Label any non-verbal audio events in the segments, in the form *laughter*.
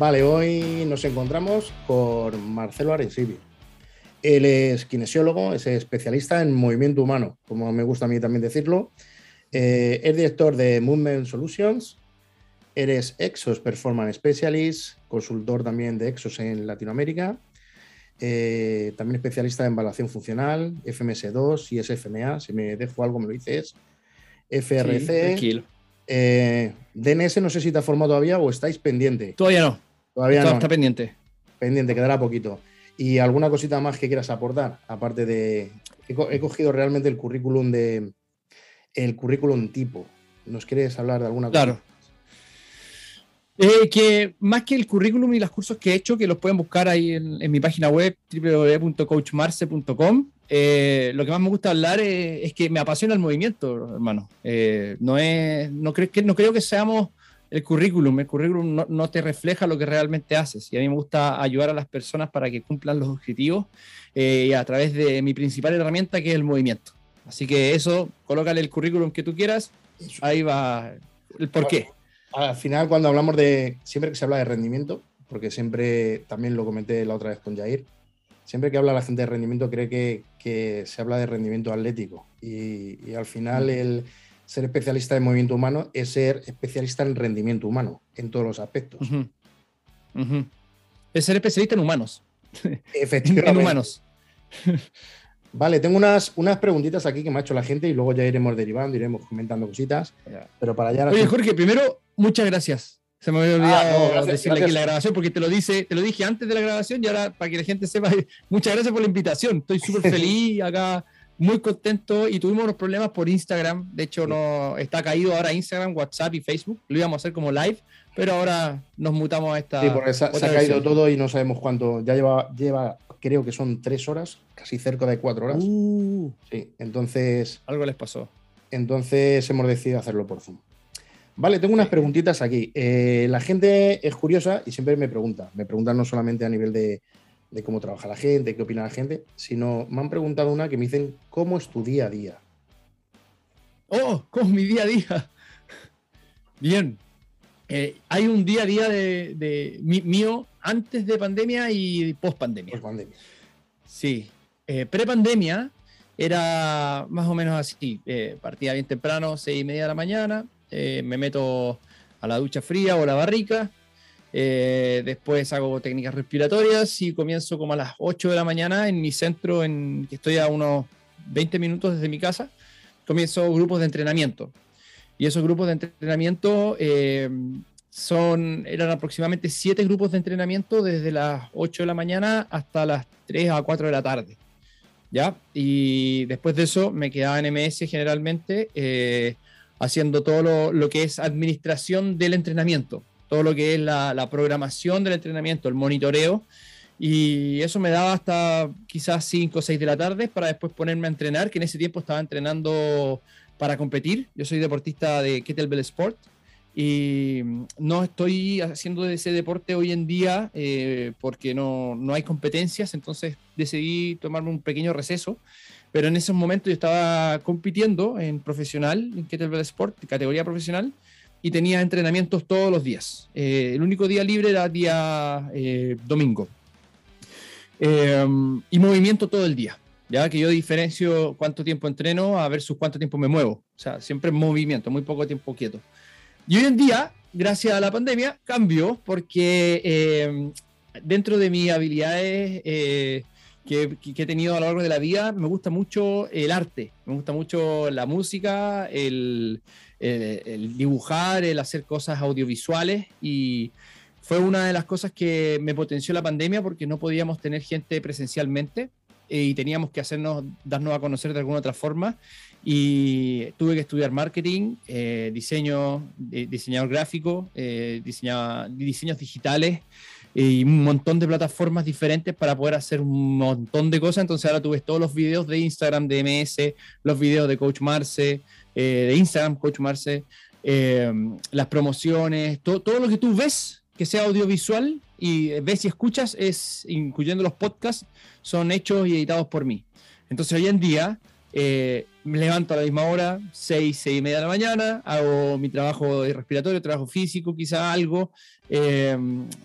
Vale, hoy nos encontramos con Marcelo Aresibio. Él es kinesiólogo, es especialista en movimiento humano, como me gusta a mí también decirlo. Eh, es director de Movement Solutions, eres Exos Performance Specialist, consultor también de Exos en Latinoamérica, eh, también especialista en evaluación funcional, FMS2 y SFMA, si me dejo algo me lo dices, FRC. Sí, eh, DNS no sé si te ha formado todavía o estáis pendiente. Todavía no. Todavía no. Está pendiente. Pendiente, quedará poquito. ¿Y alguna cosita más que quieras aportar? Aparte de. He, cogido realmente el currículum de. El currículum tipo. ¿Nos quieres hablar de alguna cosa? Claro. Eh, que más que el currículum y los cursos que he hecho, que los pueden buscar ahí en, mi página web www.coachmarce.com, eh, lo que más me gusta hablar es, que me apasiona el movimiento, hermano. Eh, no, es, no, creo que, no creo que seamos el currículum. El currículum no, te refleja lo que realmente haces. Y a mí me gusta ayudar a las personas para que cumplan los objetivos eh, a través de mi principal herramienta, que es el movimiento. Así que eso, colócale el currículum que tú quieras. Ahí va el por qué. Al final, cuando hablamos de. Siempre que se habla de rendimiento, porque siempre también lo comenté la otra vez con Jair siempre que habla la gente de rendimiento cree que, se habla de rendimiento atlético y, al final mm. el ser especialista en movimiento humano es ser especialista en rendimiento humano en todos los aspectos. Es ser especialista en humanos. *laughs* Efectivamente. en humanos. *laughs* Vale, tengo unas, unas preguntitas aquí que me ha hecho la gente y luego ya iremos derivando, iremos comentando cositas. Pero para allá. Oye, Jorge, primero, muchas gracias se me había olvidado ah, decirle aquí la grabación porque te lo dice, te lo dije antes de la grabación y ahora para que la gente sepa, *laughs* muchas gracias por la invitación. Estoy súper feliz acá, muy contento y tuvimos unos problemas por Instagram. De hecho, no está caído ahora Instagram, WhatsApp y Facebook. Lo íbamos a hacer como live, pero ahora nos mutamos a esta. Sí, porque se, ha caído todo y no sabemos cuánto. Ya lleva, lleva, creo que son tres horas, casi cerca de cuatro horas. Uh. sí, entonces. Algo les pasó. Entonces hemos decidido hacerlo por Zoom. Vale, tengo unas preguntitas aquí. Eh, la gente es curiosa y siempre me pregunta. Me preguntan no solamente a nivel de, cómo trabaja la gente, qué opina la gente, sino me han preguntado una que me dicen cómo es tu día a día. Oh, ¿cómo es mi día a día? *laughs* Bien. Eh, hay un día a día de, mío antes de pandemia y post pandemia. Post pandemia. Sí. Eh, pre-pandemia era más o menos así. partía bien temprano, seis y media de la mañana, eh, me meto a la ducha fría o la barrica, eh, después hago técnicas respiratorias y comienzo como a las 8 de la mañana en mi centro, en, que estoy a unos 20 minutos desde mi casa, comienzo grupos de entrenamiento. Y esos grupos de entrenamiento eh, son, eran aproximadamente 7 grupos de entrenamiento desde las 8 de la mañana hasta las 3 a 4 de la tarde. ¿Ya? Y después de eso me quedaba en MS generalmente haciendo todo lo, que es administración del entrenamiento, todo lo que es la, programación del entrenamiento, el monitoreo. Y eso me daba hasta quizás 5 o 6 de la tarde para después ponerme a entrenar, que en ese tiempo estaba entrenando para competir. Yo soy deportista de Kettlebell Sport y no estoy haciendo ese deporte hoy en día eh, porque no, no, hay competencias, entonces decidí tomarme un pequeño receso pero en esos momentos yo estaba compitiendo en profesional, en Kettlebell Sport, categoría profesional, y tenía entrenamientos todos los días. Eh, el único día libre era día eh, domingo. Em, y movimiento todo el día, ya que yo diferencio cuánto tiempo entreno a versus cuánto tiempo me muevo. O sea, siempre movimiento, muy poco tiempo quieto. Y hoy en día, gracias a la pandemia, cambió porque em, dentro de mis habilidades eh, que, he tenido a lo largo de la vida, me gusta mucho el arte, me gusta mucho la música, el, dibujar, el hacer cosas audiovisuales y fue una de las cosas que me potenció la pandemia porque no podíamos tener gente presencialmente eh, y teníamos que hacernos, darnos a conocer de alguna otra forma y tuve que estudiar marketing, eh, diseño, diseñador gráfico, eh, diseños digitales y un montón de plataformas diferentes para poder hacer un montón de cosas. Entonces ahora tú ves todos los videos de Instagram de MS, los videos de Coach Marce, eh, de Instagram Coach Marce, eh, las promociones, todo, todo lo que tú ves que sea audiovisual y ves y escuchas, es, incluyendo los podcasts, son hechos y editados por mí. Entonces hoy en día me levanto a la misma hora, 6, 6 y media de la mañana, hago mi trabajo respiratorio, trabajo físico, quizá algo,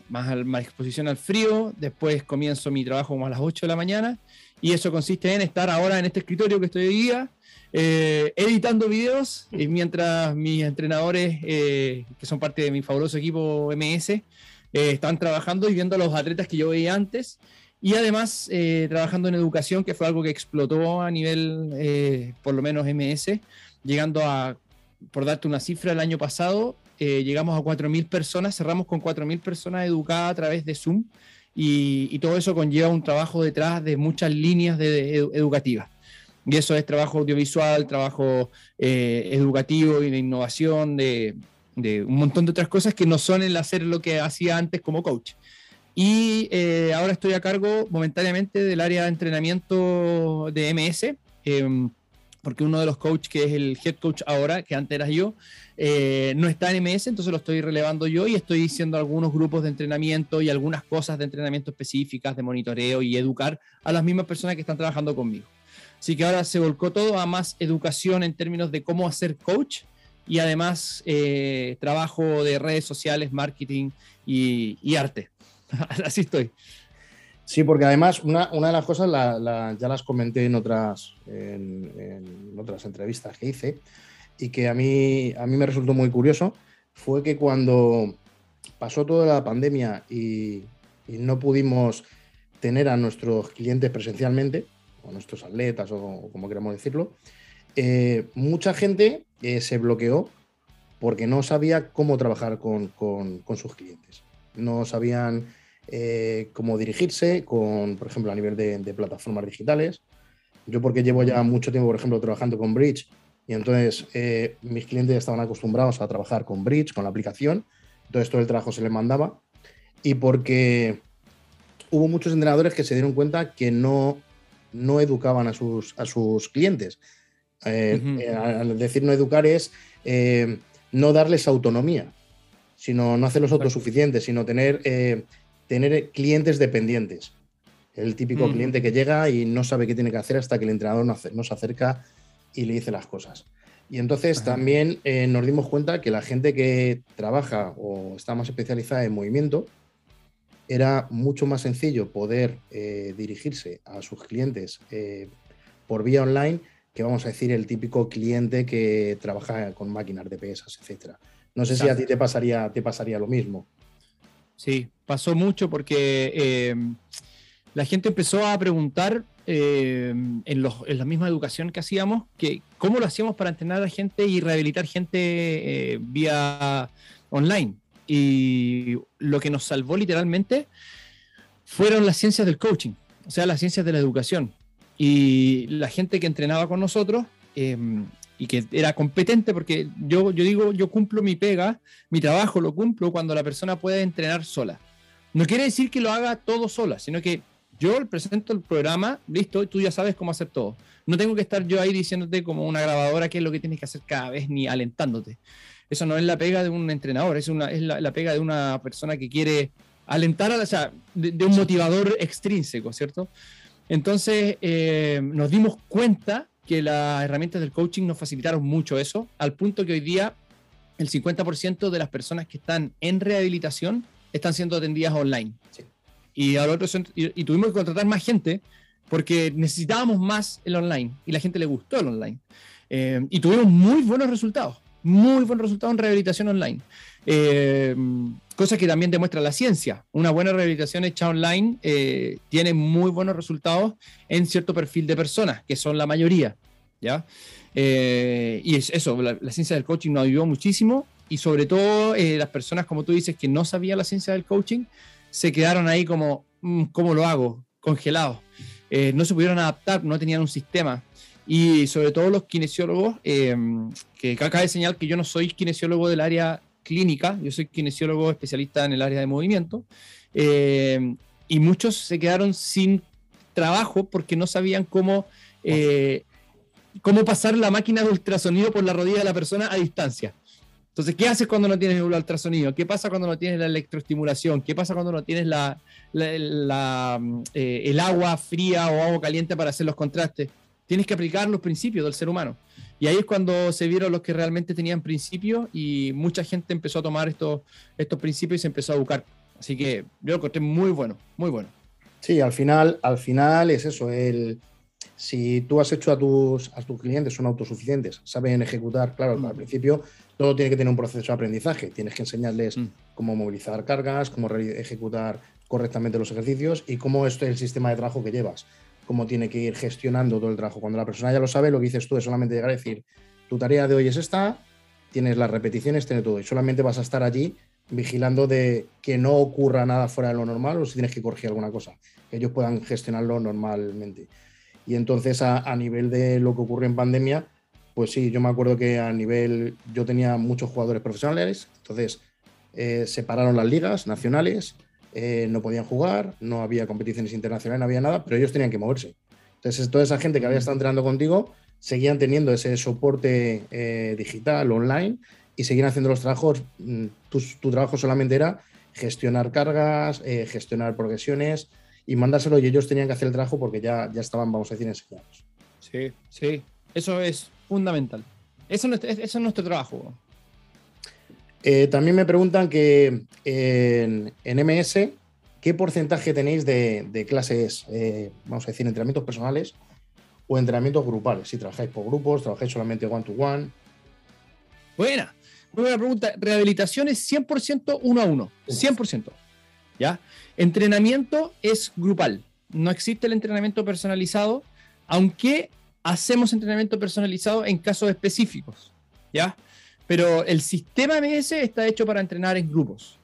más, más exposición al frío, después comienzo mi trabajo como a las 8 de la mañana, y eso consiste en estar ahora en este escritorio que estoy hoy día, eh, editando videos, y mientras mis entrenadores, eh, que son parte de mi fabuloso equipo MS, eh, están trabajando y viendo a los atletas que yo veía antes. Y además trabajando en educación, que fue algo que explotó a nivel, por lo menos MS, llegando a, por darte una cifra, el año pasado llegamos a 4.000 personas, cerramos con 4.000 personas educadas a través de Zoom. Y, todo eso conlleva un trabajo detrás de muchas líneas de, educativas. Y eso es trabajo audiovisual, trabajo eh, educativo y de innovación, de, un montón de otras cosas que no son el hacer lo que hacía antes como coach. Y eh, ahora estoy a cargo momentáneamente del área de entrenamiento de MS, em, porque uno de los coaches que es el head coach ahora, que antes era yo, eh, no está en MS, entonces lo estoy relevando yo y estoy diciendo algunos grupos de entrenamiento y algunas cosas de entrenamiento específicas, de monitoreo y educar a las mismas personas que están trabajando conmigo. Así que ahora se volcó todo a más educación en términos de cómo hacer coach y además eh, trabajo de redes sociales, marketing y, arte. *laughs* Así estoy. Sí, porque además una, de las cosas ya las comenté en otras, en, otras entrevistas que hice y que a mí, a mí me resultó muy curioso fue que cuando pasó toda la pandemia y no pudimos tener a nuestros clientes presencialmente, o nuestros atletas o, como queramos decirlo, eh, mucha gente eh, se bloqueó porque no sabía cómo trabajar con, sus clientes. No sabían eh, cómo dirigirse, con, por ejemplo, a nivel de, plataformas digitales. Yo porque llevo ya mucho tiempo, por ejemplo, trabajando con Bridge y entonces mis clientes estaban acostumbrados a trabajar con Bridge, con la aplicación, entonces todo el trabajo se les mandaba y porque hubo muchos entrenadores que se dieron cuenta que no no educaban a sus, a sus clientes. Eh, eh, al decir no educar es eh, no darles autonomía, sino no hacerlos autosuficientes, sino tener, tener clientes dependientes. El típico cliente que llega y no sabe qué tiene que hacer hasta que el entrenador no se acerca y le dice las cosas. Y entonces también nos dimos cuenta que la gente que trabaja o está más especializada en movimiento, era mucho más sencillo poder eh, dirigirse a sus clientes eh, por vía online que vamos a decir el típico cliente que trabaja con máquinas de pesas, etcétera. No sé si a ti te pasaría, te pasaría lo mismo. Sí, pasó mucho porque em, la gente empezó a preguntar en, en, la misma educación que hacíamos, que cómo lo hacíamos para entrenar a gente y rehabilitar gente eh, vía online y lo que nos salvó literalmente fueron las ciencias del coaching, o sea, las ciencias de la educación. Y la gente que entrenaba con nosotros em, y que era competente, porque yo, yo digo, yo cumplo mi pega, mi trabajo lo cumplo cuando la persona puede entrenar sola. No quiere decir que lo haga todo sola, sino que yo presento el programa, listo, tú ya sabes cómo hacer todo. No tengo que estar yo ahí diciéndote como una grabadora qué es lo que tienes que hacer cada vez, ni alentándote. Eso no es la pega de un entrenador, es, una, es la, pega de una persona que quiere alentar, a la, o sea, de, un motivador extrínseco, ¿cierto? Entonces eh, nos dimos cuenta que las herramientas del coaching nos facilitaron mucho eso, al punto que hoy día el 50% de las personas que están en rehabilitación están siendo atendidas online. Y, al otro, y, tuvimos que contratar más gente porque necesitábamos más el online y la gente le gustó el online. Eh, y tuvimos muy buenos resultados muy buen resultado en rehabilitación online. Eh, cosa que también demuestra la ciencia. Una buena rehabilitación hecha online eh, tiene muy buenos resultados en cierto perfil de personas, que son la mayoría. ¿ya? Eh, y es eso, la, ciencia del coaching nos ayudó muchísimo y sobre todo las personas, como tú dices, que no sabían la ciencia del coaching, se quedaron ahí como, mm, ¿cómo lo hago? Congelados. no se pudieron adaptar, no tenían un sistema y sobre todo los kinesiólogos, eh, que acá de señal que yo no soy kinesiólogo del área clínica, yo soy kinesiólogo especialista en el área de movimiento, eh, y muchos se quedaron sin trabajo porque no sabían cómo, eh, cómo pasar la máquina de ultrasonido por la rodilla de la persona a distancia. Entonces, ¿qué haces cuando no tienes el ultrasonido? ¿Qué pasa cuando no tienes la electroestimulación? ¿Qué pasa cuando no tienes la, el agua fría o agua caliente para hacer los contrastes? Tienes que aplicar los principios del ser humano. Y ahí es cuando se vieron los que realmente tenían principios y mucha gente empezó a tomar estos, estos principios y se empezó a buscar. Así que yo lo encontré muy bueno, muy bueno. Sí, al final, al final es eso, el, si tú has hecho a tus, a tus clientes, son autosuficientes, saben ejecutar, claro, al mm. principio todo tiene que tener un proceso de aprendizaje, tienes que enseñarles mm. cómo movilizar cargas, cómo ejecutar correctamente los ejercicios y cómo es el sistema de trabajo que llevas, cómo tiene que ir gestionando todo el trabajo. Cuando la persona ya lo sabe, lo que dices tú es solamente llegar a decir, tu tarea de hoy es esta, tienes las repeticiones, tienes todo, y solamente vas a estar allí vigilando de que no ocurra nada fuera de lo normal o si tienes que corregir alguna cosa, que ellos puedan gestionarlo normalmente. Y entonces a, nivel de lo que ocurrió en pandemia, pues sí, yo me acuerdo que a nivel, yo tenía muchos jugadores profesionales, entonces eh, separaron las ligas nacionales, eh, no podían jugar, no había competiciones internacionales, no había nada, pero ellos tenían que moverse. Entonces toda esa gente que había estado entrenando contigo seguían teniendo ese soporte eh, digital, online, y seguían haciendo los trabajos. Mm, tu, tu trabajo solamente era gestionar cargas, gestionar progresiones, y mandárselo y ellos tenían que hacer el trabajo porque ya, ya estaban, vamos a decir, enseñados. Sí, sí, eso es fundamental. Eso, es nuestro trabajo. Eh, también me preguntan que en, MS, ¿qué porcentaje tenéis de, clases, eh, vamos a decir, entrenamientos personales o entrenamientos grupales? Si trabajáis por grupos, trabajáis solamente one-to-one. Buena, muy buena pregunta. Rehabilitación es 100% uno a uno, 100%. ¿Ya? Entrenamiento es grupal. No existe el entrenamiento personalizado, aunque hacemos entrenamiento personalizado en casos específicos, ¿ya? Pero el sistema MS está hecho para entrenar en grupos.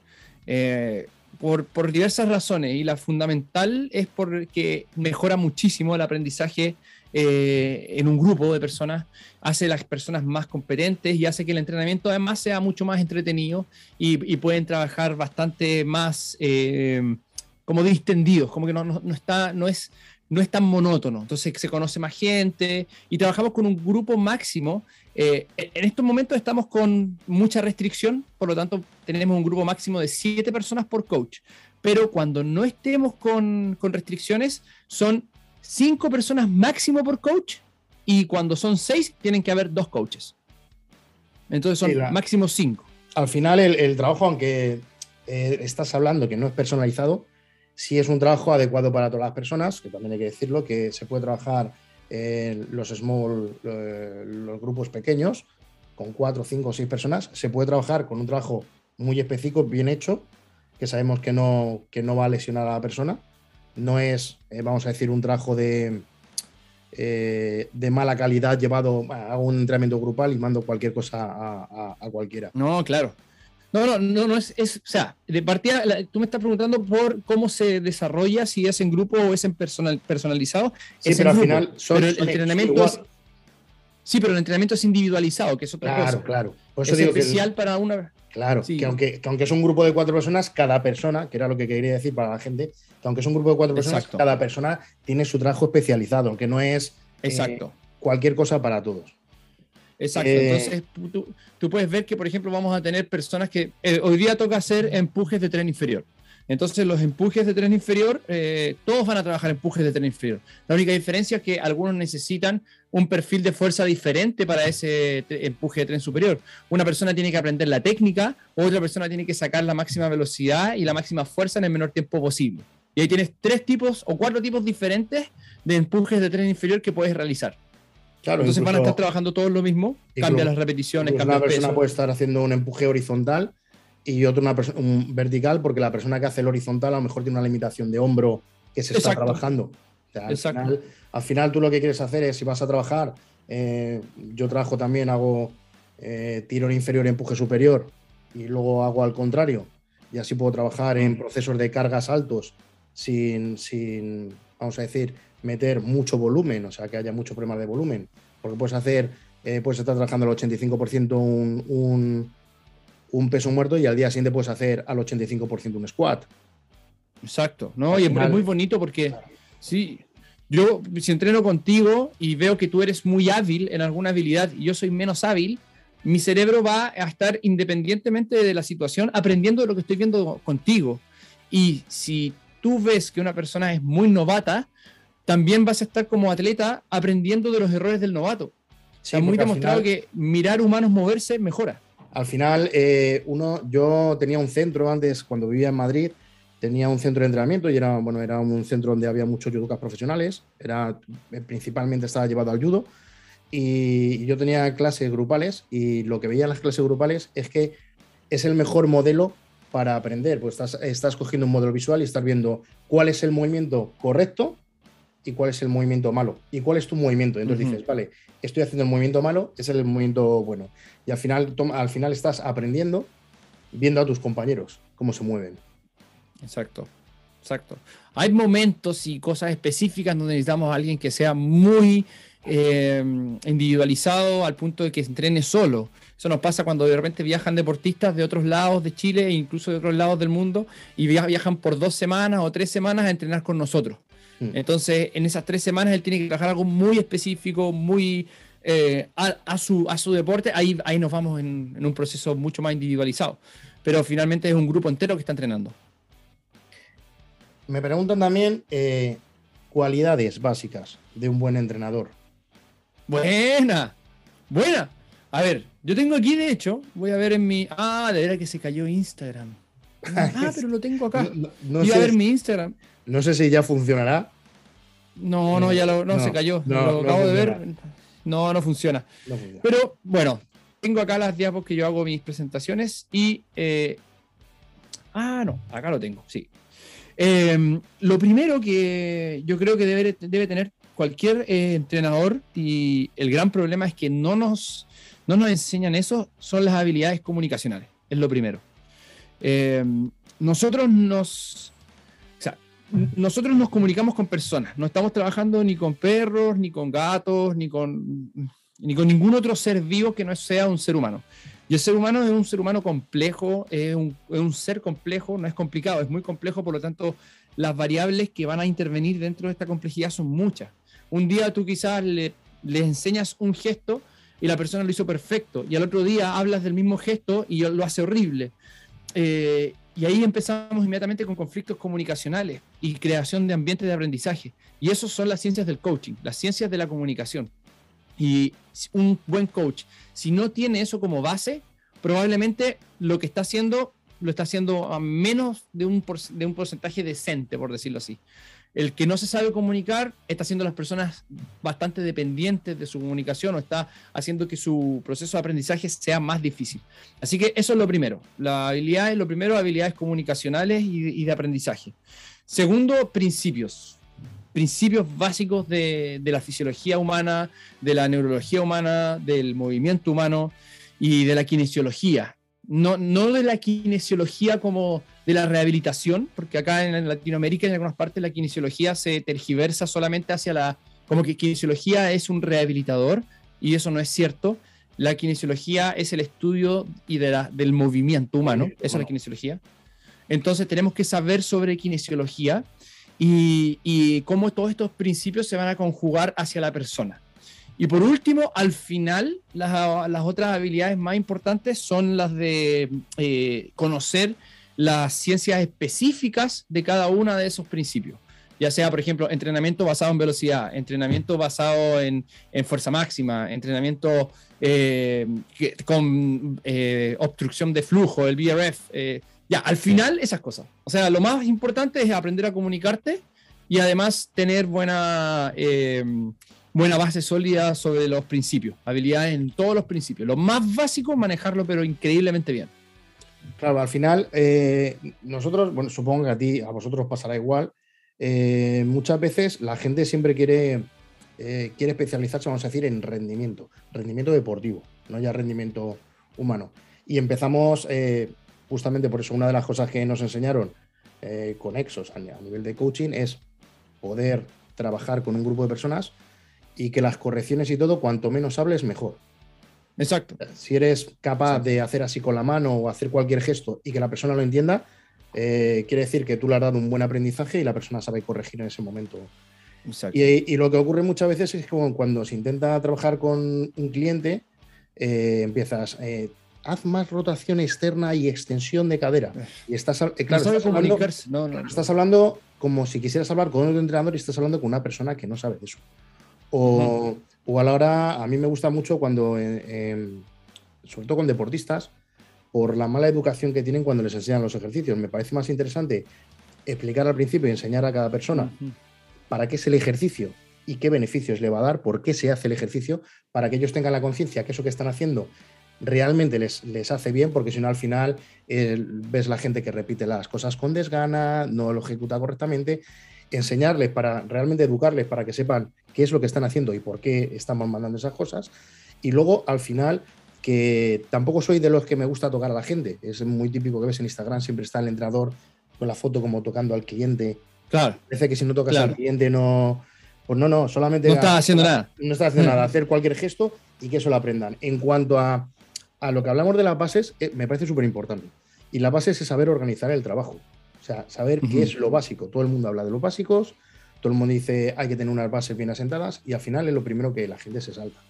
Eh, por, por, diversas razones y la fundamental es porque mejora muchísimo el aprendizaje eh, en un grupo de personas, hace las personas más competentes y hace que el entrenamiento además sea mucho más entretenido y, pueden trabajar bastante más eh, como distendidos, como que no, no, está, no, es, no es tan monótono. Entonces se conoce más gente y trabajamos con un grupo máximo. Eh, en estos momentos estamos con mucha restricción, por lo tanto tenemos un grupo máximo de siete personas por coach. Pero cuando no estemos con, con restricciones, son cinco personas máximo por coach y cuando son seis tienen que haber dos coaches. Entonces son máximo cinco. Al final el, trabajo, aunque eh, estás hablando que no es personalizado, sí es un trabajo adecuado para todas las personas, que también hay que decirlo, que se puede trabajar en los small, eh, los grupos pequeños, con cuatro, cinco o seis personas. Se puede trabajar con un trabajo muy específico, bien hecho, que sabemos que no, que no va a lesionar a la persona no es, eh, vamos a decir, un trabajo de, eh, de mala calidad llevado a un entrenamiento grupal y mando cualquier cosa a, cualquiera. No, claro. No, no, no, no es, es, o sea, de partida, tú me estás preguntando por cómo se desarrolla, si es en grupo o es en personal, personalizado. Sí, pero al final son, el entrenamiento Sí, pero el entrenamiento es individualizado, que es otra cosa. Claro, claro. es especial para una. Claro, que, aunque, aunque es un grupo de cuatro personas, cada persona, que era lo que quería decir para la gente, que aunque es un grupo de cuatro personas, cada persona tiene su trabajo especializado, aunque no es eh, Exacto. cualquier cosa para todos. Exacto. Eh, Entonces, tú, puedes ver que, por ejemplo, vamos a tener personas que eh, hoy día toca hacer empujes de tren inferior. Entonces, los empujes de tren inferior, todos van a trabajar empujes de tren inferior. La única diferencia es que algunos necesitan un perfil de fuerza diferente para ese empuje de tren superior. Una persona tiene que aprender la técnica, otra persona tiene que sacar la máxima velocidad y la máxima fuerza en el menor tiempo posible. Y ahí tienes tres tipos o cuatro tipos diferentes de empujes de tren inferior que puedes realizar. Claro, Entonces van a estar trabajando todos lo mismo, cambia las repeticiones, Una persona puede estar haciendo un empuje horizontal y otra una un vertical, porque la persona que hace el horizontal a lo mejor tiene una limitación de hombro que se está trabajando. Exacto al final tú lo que quieres hacer es, si vas a trabajar, eh, yo trabajo también, hago eh, tiro inferior, empuje superior y luego hago al contrario. Y así puedo trabajar en procesos de cargas altos sin, sin, vamos a decir, meter mucho volumen, o sea, que haya mucho problema de volumen. Porque puedes hacer, eh, puedes estar trabajando al 85% un, un, peso muerto y al día siguiente puedes hacer al 85% un squat. Exacto, ¿no? y es muy bonito porque, sí, yo, si entreno contigo y veo que tú eres muy hábil en alguna habilidad y yo soy menos hábil, mi cerebro va a estar independientemente de la situación aprendiendo de lo que estoy viendo contigo. Y si tú ves que una persona es muy novata, también vas a estar como atleta aprendiendo de los errores del novato. Se ha muy demostrado que mirar humanos moverse mejora. Al final, eh, uno, yo tenía un centro antes, cuando vivía en Madrid, tenía un centro de entrenamiento y era, bueno, era un centro donde había muchos judokas profesionales, era, eh, principalmente estaba llevado al judo, y yo tenía clases grupales y lo que veía en las clases grupales es que es el mejor modelo para aprender, pues estás, estás cogiendo un modelo visual y estás viendo cuál es el movimiento correcto y cuál es el movimiento malo y cuál es tu movimiento. Entonces dices, vale, estoy haciendo el movimiento malo, es el movimiento bueno. Y al final, al final estás aprendiendo viendo a tus compañeros cómo se mueven. Exacto, exacto. Hay momentos y cosas específicas donde necesitamos a alguien que sea muy eh, individualizado al punto de que se entrene solo. Eso nos pasa cuando de repente viajan deportistas de otros lados de Chile e incluso de otros lados del mundo y viajan por dos semanas o tres semanas a entrenar con nosotros. Mm. Entonces, en esas tres semanas él tiene que trabajar algo muy específico, muy eh, a, su, a su deporte. Ahí, ahí nos vamos en, un proceso mucho más individualizado. Pero finalmente es un grupo entero que está entrenando. Me preguntan también eh, cualidades básicas de un buen entrenador. Buena, buena. A ver, yo tengo aquí, de hecho, voy a ver en mi. Ah, de verdad que se cayó Instagram. *laughs* Ah, pero lo tengo acá. No, a ver mi Instagram. No sé si ya funcionará. No, no, ya lo, no, se cayó. lo acabo de ver. No, no funciona. Pero bueno, tengo acá las diapos que yo hago mis presentaciones y. Eh, ah, no, acá lo tengo, sí. Em, lo primero que yo creo que debe, debe tener cualquier eh, entrenador, y el gran problema es que no nos, no nos enseñan eso, son las habilidades comunicacionales, es lo primero. Em, nosotros nos nosotros nos comunicamos con personas, no estamos trabajando ni con perros, ni con gatos, ni con, ni con ningún otro ser vivo que no sea un ser humano. Y el ser humano es un ser humano complejo, es un, ser complejo, no es complicado, es muy complejo, por lo tanto las variables que van a intervenir dentro de esta complejidad son muchas. Un día tú quizás le, le enseñas un gesto y la persona lo hizo perfecto, y al otro día hablas del mismo gesto y lo hace horrible. Eh, y ahí empezamos inmediatamente con conflictos comunicacionales y creación de ambientes de aprendizaje. Y eso son las ciencias del coaching, las ciencias de la comunicación. Y un buen coach, si no tiene eso como base, probablemente lo que está haciendo lo está haciendo a menos de un, de un porcentaje decente, por decirlo así el que no se sabe comunicar está haciendo las personas bastante dependientes de su comunicación o está haciendo que su proceso de aprendizaje sea más difícil. Así que eso es lo primero. La habilidad es lo primero, habilidades comunicacionales y, de aprendizaje. Segundo, principios. Principios básicos de, de la fisiología humana, de la neurología humana, del movimiento humano y de la kinesiología. No, no de la kinesiología como de la rehabilitación, porque acá en Latinoamérica en algunas partes la kinesiología se tergiversa solamente hacia la, como que kinesiología es un rehabilitador y eso no es cierto. La kinesiología es el estudio y de la, del movimiento humano, esa es la kinesiología. Entonces tenemos que saber sobre kinesiología y, y, cómo todos estos principios se van a conjugar hacia la persona. Y por último, al final, las, las otras habilidades más importantes son las de eh, conocer las ciencias específicas de cada uno de esos principios. Ya sea, por ejemplo, entrenamiento basado en velocidad, entrenamiento basado en, fuerza máxima, entrenamiento eh, con eh, obstrucción de flujo, el BRF. Eh, ya, al final esas cosas. O sea, lo más importante es aprender a comunicarte y además tener buena, buena base sólida sobre los principios, habilidades en todos los principios. Lo más básico, manejarlo, pero increíblemente bien. Claro, al final, eh, nosotros, bueno, supongo que a ti, a vosotros pasará igual. Eh, muchas veces la gente siempre quiere, eh, quiere especializarse, vamos a decir, en rendimiento, rendimiento deportivo, no ya rendimiento humano. Y empezamos, justamente por eso, una de las cosas que nos enseñaron con Exos a nivel de coaching es poder trabajar con un grupo de personas y que las correcciones y todo, cuanto menos hables, mejor. Exacto. Si eres capaz de hacer así con la mano o hacer cualquier gesto y que la persona lo entienda, eh, quiere decir que tú le has dado un buen aprendizaje y la persona sabe corregir en ese momento. Y, lo que ocurre muchas veces es que cuando se intenta trabajar con un cliente, eh, empiezas, eh, haz más rotación externa y extensión de cadera. Y estás, claro, estás, hablando, estás hablando como si quisieras hablar con otro entrenador y estás hablando con una persona que no sabe de eso. O, o a la hora, a mí me gusta mucho cuando, eh, em, sobre todo con deportistas, por la mala educación que tienen cuando les enseñan los ejercicios. Me parece más interesante explicar al principio y enseñar a cada persona para qué es el ejercicio y qué beneficios le va a dar, por qué se hace el ejercicio, para que ellos tengan la conciencia que eso que están haciendo realmente les, les hace bien, porque si no al final eh, ves la gente que repite las cosas con desgana, no lo ejecuta correctamente. Enseñarles para realmente educarles para que sepan qué es lo que están haciendo y por qué estamos mandando esas cosas. Y luego al final que tampoco soy de los que me gusta tocar a la gente. Es muy típico que ves en Instagram, siempre está el entrenador con la foto como tocando al cliente. Claro. Parece que si no tocas al cliente no. Pues no, no, solamente. No estás haciendo nada. No estás haciendo nada, *laughs* hacer cualquier gesto y que eso lo aprendan. En cuanto a, a lo que hablamos de las bases, eh, me parece súper importante. Y la base es saber organizar el trabajo. O sea, saber qué es lo básico. Todo el mundo habla de los básicos, todo el mundo dice hay que tener unas bases bien asentadas y al final es lo primero que la gente se salta.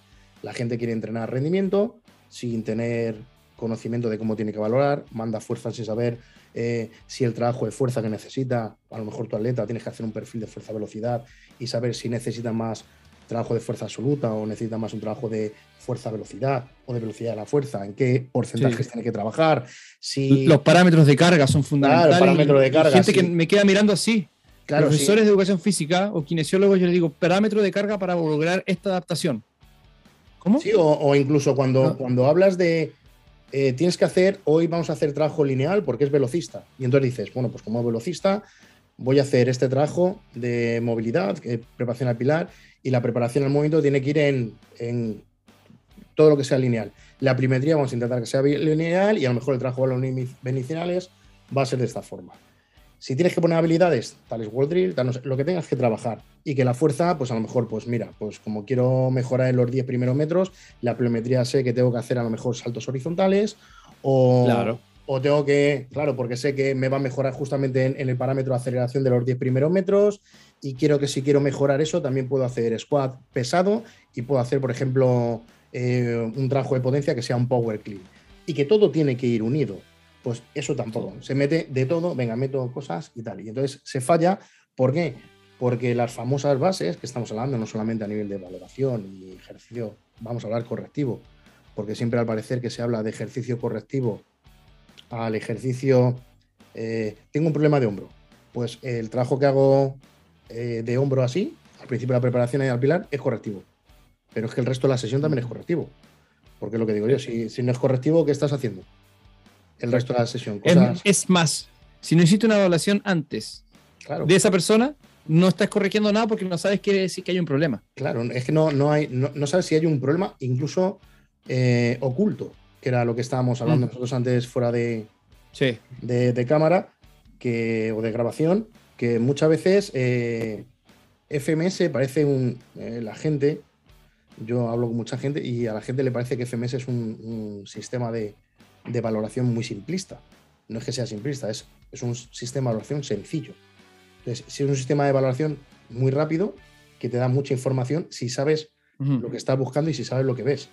La gente quiere entrenar rendimiento sin tener conocimiento de cómo tiene que valorar, manda fuerza sin saber eh, si el trabajo de fuerza que necesita, a lo mejor tu atleta tienes que hacer un perfil de fuerza-velocidad y saber si necesita más trabajo de fuerza absoluta o necesita más un trabajo de fuerza-velocidad o de velocidad de la fuerza, en qué porcentajes tiene que trabajar. Si... Los parámetros de carga son fundamentales. Claro, parámetros de carga. gente que me queda mirando así. Claro, Profesores de educación física o kinesiólogos, yo les digo parámetro de carga para lograr esta adaptación. ¿Cómo? Sí, o, incluso cuando, ah. cuando hablas de eh, tienes que hacer, hoy vamos a hacer trabajo lineal porque es velocista. Y entonces dices, bueno, pues como velocista voy a hacer este trabajo de movilidad, preparación al pilar, y la preparación al movimiento tiene que ir en, todo lo que sea lineal. La primetría vamos a intentar que sea lineal y a lo mejor el trabajo de los beneficiales va a ser de esta forma. Si tienes que poner habilidades, tales wall drill, lo que tengas que trabajar. Y que la fuerza, pues a lo mejor, pues mira, pues como quiero mejorar en los 10 primeros metros, la pliometría sé que tengo que hacer a lo mejor saltos horizontales o, claro. O tengo que, claro, porque sé que me va a mejorar justamente en, el parámetro de aceleración de los 10 primeros metros y quiero que si quiero mejorar eso, también puedo hacer squat pesado y puedo hacer, por ejemplo, eh, un trabajo de potencia que sea un power clean. Y que todo tiene que ir unido pues eso tampoco. Se mete de todo, venga, meto cosas y tal. Y entonces se falla. ¿Por qué? Porque las famosas bases que estamos hablando, no solamente a nivel de valoración y ejercicio, vamos a hablar correctivo, porque siempre al parecer que se habla de ejercicio correctivo al ejercicio, eh, tengo un problema de hombro. Pues el trabajo que hago eh, de hombro así, al principio de la preparación y al pilar, es correctivo. Pero es que el resto de la sesión también es correctivo. Porque es lo que digo yo, si, si no es correctivo, ¿qué estás haciendo? el resto de la sesión. Es, más, si no hiciste una evaluación antes de esa persona, no estás corrigiendo nada porque no sabes que, que hay un problema. Claro, es que no, no, hay, no, sabes si hay un problema incluso eh, oculto, que era lo que estábamos hablando mm. nosotros antes fuera de, de, cámara que, o de grabación, que muchas veces eh, FMS parece un... Eh, la gente, yo hablo con mucha gente y a la gente le parece que FMS es un sistema de, de valoración muy simplista. No es que sea simplista, es, es un sistema de valoración sencillo. Entonces, si es un sistema de valoración muy rápido, que te da mucha información si sabes lo que estás buscando y si sabes lo que ves.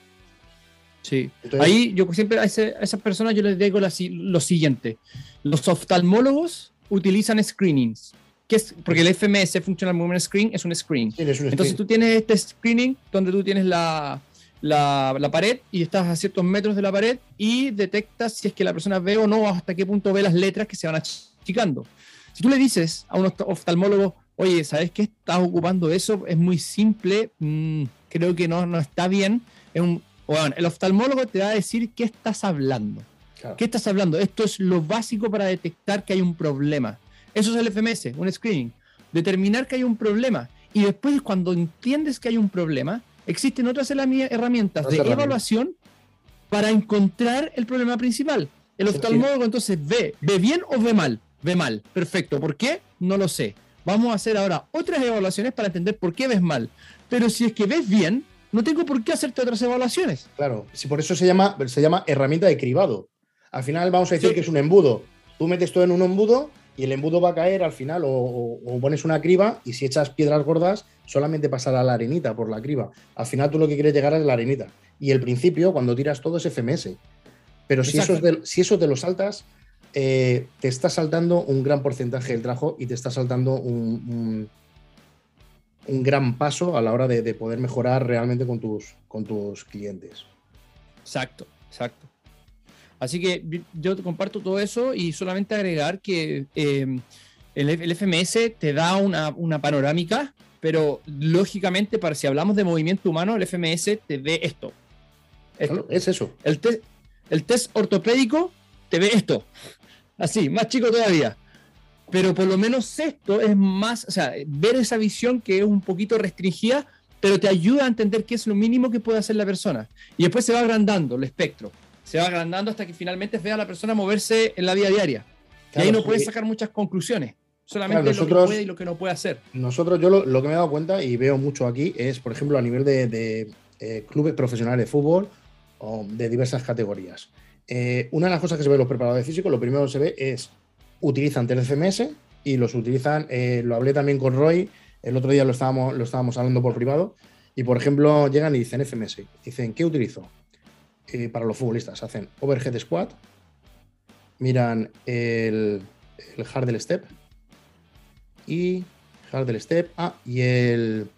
Sí. Ahí yo siempre a, esas personas yo les digo lo siguiente. Los oftalmólogos utilizan screenings. Que es, porque el FMS Functional Movement Screen es un screen. Entonces tú tienes este screening donde tú tienes la, la, pared y estás a ciertos metros de la pared y detectas si es que la persona ve o no, hasta qué punto ve las letras que se van achicando. Si tú le dices a un oftalmólogo, oye, ¿sabes qué estás ocupando eso? Es muy simple, mm, creo que no, no está bien. Es un, bueno, el oftalmólogo te va a decir qué estás hablando. ¿Qué estás hablando? Esto es lo básico para detectar que hay un problema. Eso es el FMS, un screening. Determinar que hay un problema. Y después, cuando entiendes que hay un problema, existen otras herramientas de evaluación para encontrar el problema principal. El oftalmólogo entonces ve, ve bien o ve mal, ve mal, perfecto. ¿Por qué? No lo sé. Vamos a hacer ahora otras evaluaciones para entender por qué ves mal. Pero si es que ves bien, no tengo por qué hacerte otras evaluaciones. Claro, si por eso se llama, se llama herramienta de cribado. Al final vamos a decir que es un embudo. Tú metes todo en un embudo y el embudo va a caer al final o, pones una criba y si echas piedras gordas solamente pasará la arenita por la criba. Al final tú lo que quieres llegar es la arenita. Y el principio, cuando tiras todo es FMS. Pero si eso, si eso te lo saltas, eh, te está saltando un gran porcentaje del trabajo y te está saltando un, un, gran paso a la hora de, poder mejorar realmente con tus, con tus clientes. Exacto, exacto. Así que yo comparto todo eso y solamente agregar que em, el, FMS te da una, una, panorámica, pero lógicamente para si hablamos de movimiento humano, el FMS te ve esto. es eso. El, el test ortopédico te ve esto. Así, más chico todavía. Pero por lo menos esto es más, o sea, ver esa visión que es un poquito restringida, pero te ayuda a entender qué es lo mínimo que puede hacer la persona. Y después se va agrandando el espectro. Se va agrandando hasta que finalmente vea a la persona moverse en la vida diaria. y ahí no puedes sacar muchas conclusiones. Solamente lo que puede y lo que no puede hacer. Nosotros, yo lo, que me he dado cuenta y veo mucho aquí es, por ejemplo, a nivel de, eh, clubes profesionales de fútbol o de diversas categorías. Eh, una de las cosas que se ve en los preparadores físicos, lo primero que se ve es utilizan TLCMS y los utilizan, eh, lo hablé también con Roy, el otro día lo estábamos, lo estábamos hablando por privado, y por ejemplo llegan y dicen FMS, dicen, ¿qué utilizo? Eh, para los futbolistas, hacen overhead squat, miran el, el hard del step y hard del step, ah, y el,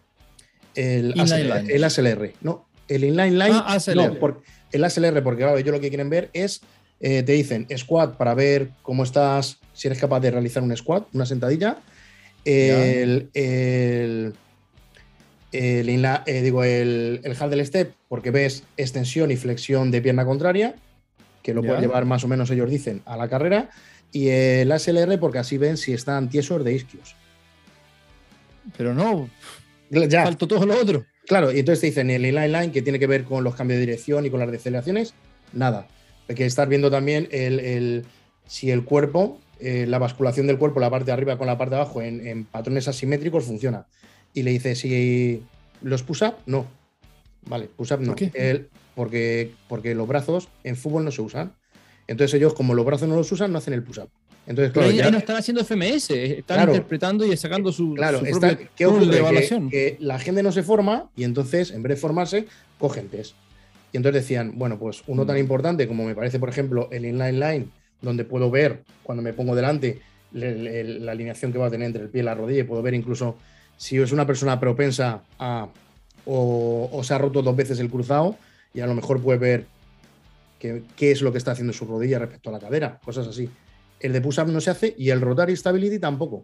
el, el ASLR, no, el inline line, ah, no, el ASLR, porque claro, ellos lo que quieren ver es, eh, te dicen squat para ver cómo estás, si eres capaz de realizar un squat, una sentadilla. El, el, el, eh, digo, el, el del step, porque ves extensión y flexión de pierna contraria, que lo puede llevar más o menos, ellos dicen, a la carrera. Y el ASLR, porque así ven si están tiesos de isquios. Pero no, ya. faltó todo lo otro. Claro, y entonces te dicen el inline line que tiene que ver con los cambios de dirección y con las deceleraciones, nada. Hay que estar viendo también el, si el cuerpo, eh, la basculación del cuerpo, la parte de arriba con la parte de abajo, en, patrones asimétricos funciona. Y le dice si los push-up, no. Vale, push-up no. porque, porque los brazos en fútbol no se usan. Entonces ellos, como los brazos no los usan, no hacen el push-up. Entonces, claro, ya, no están haciendo FMS, están interpretando y sacando su, claro, de evaluación. Que, la gente no se forma y entonces, en vez de formarse, cogen test. Y entonces decían, bueno, pues uno tan mm. importante como me parece, por ejemplo, el inline line, donde puedo ver cuando me pongo delante la alineación que va a tener entre el pie y la rodilla, puedo ver incluso si es una persona propensa a o, o se ha roto dos veces el cruzado, y a lo mejor puede ver qué, qué es lo que está haciendo su rodilla respecto a la cadera, cosas así el de push-up no se hace y el rotary stability tampoco.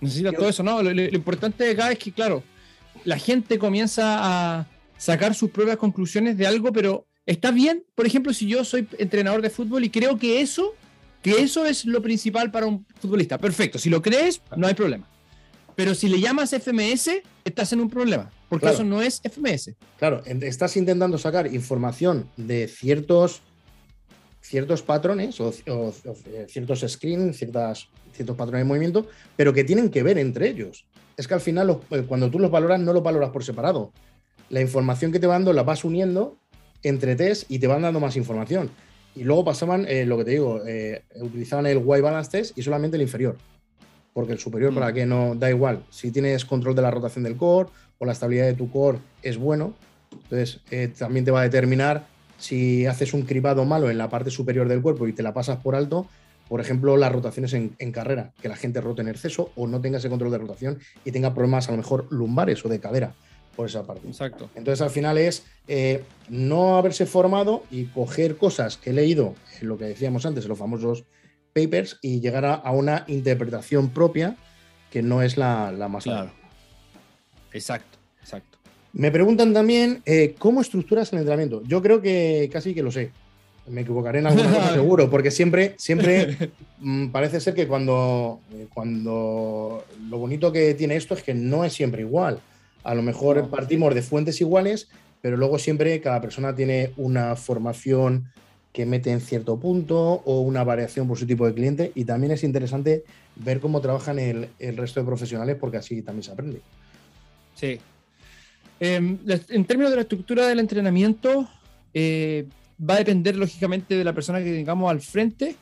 Necesita todo eso, ¿no? Lo, importante de acá es que, claro, la gente comienza a sacar sus propias conclusiones de algo, pero está bien, por ejemplo, si yo soy entrenador de fútbol y creo que eso, que eso es lo principal para un futbolista. Perfecto, si lo crees, no hay problema. Pero si le llamas FMS, estás en un problema, porque eso no es FMS. Claro, estás intentando sacar información de ciertos ciertos patrones o, eh, ciertos screens, ciertas, ciertos patrones de movimiento, pero que tienen que ver entre ellos. Es que al final, eh, cuando tú los valoras, no los valoras por separado. La información que te van dando la vas uniendo entre test y te van dando más información. Y luego pasaban, eh, lo que te digo, utilizaban el Y balance test y solamente el inferior. Porque el superior, para mm. que no da igual. Si tienes control de la rotación del core o la estabilidad de tu core es bueno, entonces también te va a determinar si haces un cribado malo en la parte superior del cuerpo y te la pasas por alto, por ejemplo, las rotaciones en, carrera, que la gente rote en exceso o no tenga ese control de rotación y tenga problemas a lo mejor lumbares o de cadera por esa parte. Exacto. Entonces al final es eh, no haberse formado y coger cosas que he leído, en lo que decíamos antes, en los famosos papers, y llegar a, una interpretación propia que no es la, más claro. Exacto, exacto. Me preguntan también eh, cómo estructuras el entrenamiento. Yo creo que casi que lo sé. Me equivocaré en alguna cosa *laughs* seguro, porque siempre, siempre mm, parece ser que cuando, eh, cuando lo bonito que tiene esto es que no es siempre igual. A lo mejor partimos de fuentes iguales, pero luego siempre cada persona tiene una formación que mete en cierto punto o una variación por su tipo de cliente. Y también es interesante ver cómo trabajan el, el resto de profesionales, porque así también se aprende. Sí, Em, en términos de la estructura del entrenamiento, eh, va a depender lógicamente de la persona que tengamos al frente,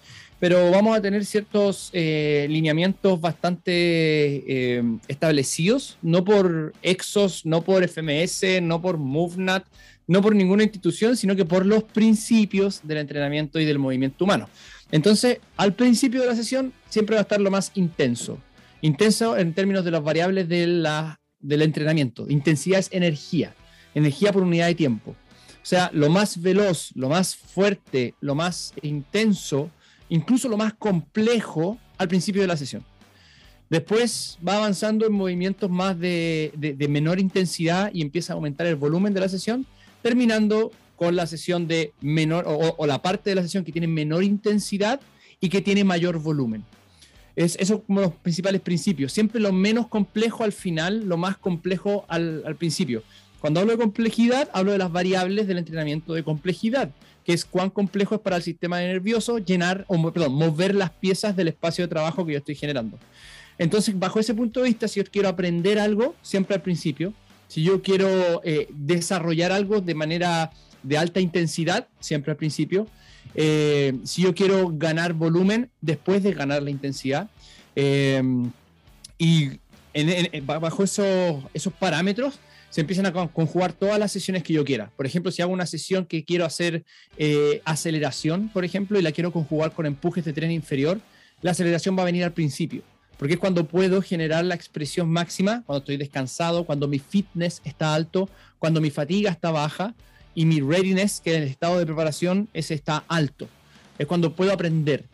pero vamos a tener ciertos eh, lineamientos bastante em, establecidos, no por Exos, no por FMS, no por MoveNat, no por ninguna institución, sino que por los principios del entrenamiento y del movimiento humano. Entonces, al principio de la sesión siempre va a estar lo más intenso. Intenso en términos de las variables de la, del entrenamiento. Intensidad es energía, energía por unidad de tiempo. O sea, lo más veloz, lo más fuerte, lo más intenso, incluso lo más complejo al principio de la sesión. Después va avanzando en movimientos más de, menor intensidad y empieza a aumentar el volumen de la sesión, terminando con la sesión de menor o, la parte de la sesión que tiene menor intensidad y que tiene mayor volumen. Es, eso como los principales principios. Siempre lo menos complejo al final, lo más complejo al, al principio. Cuando hablo de complejidad, hablo de las variables del entrenamiento de complejidad, que es cuán complejo es para el sistema nervioso llenar, o perdón, mover las piezas del espacio de trabajo que yo estoy generando. Entonces, bajo ese punto de vista, si yo quiero aprender algo, siempre al principio, si yo quiero eh, desarrollar algo de manera de alta intensidad, siempre al principio, eh, si yo quiero ganar volumen después de ganar la intensidad, eh, y bajo esos, esos parámetros, se empiezan a conjugar todas las sesiones que yo quiera. Por ejemplo, si hago una sesión que quiero hacer aceleración, por ejemplo, y la quiero conjugar con empujes de tren inferior, la aceleración va a venir al principio porque es cuando puedo generar la expresión máxima, cuando estoy descansado, cuando mi fitness está alto, cuando mi fatiga está baja y mi readiness, que es el estado de preparación, ese está alto. Es cuando puedo aprender.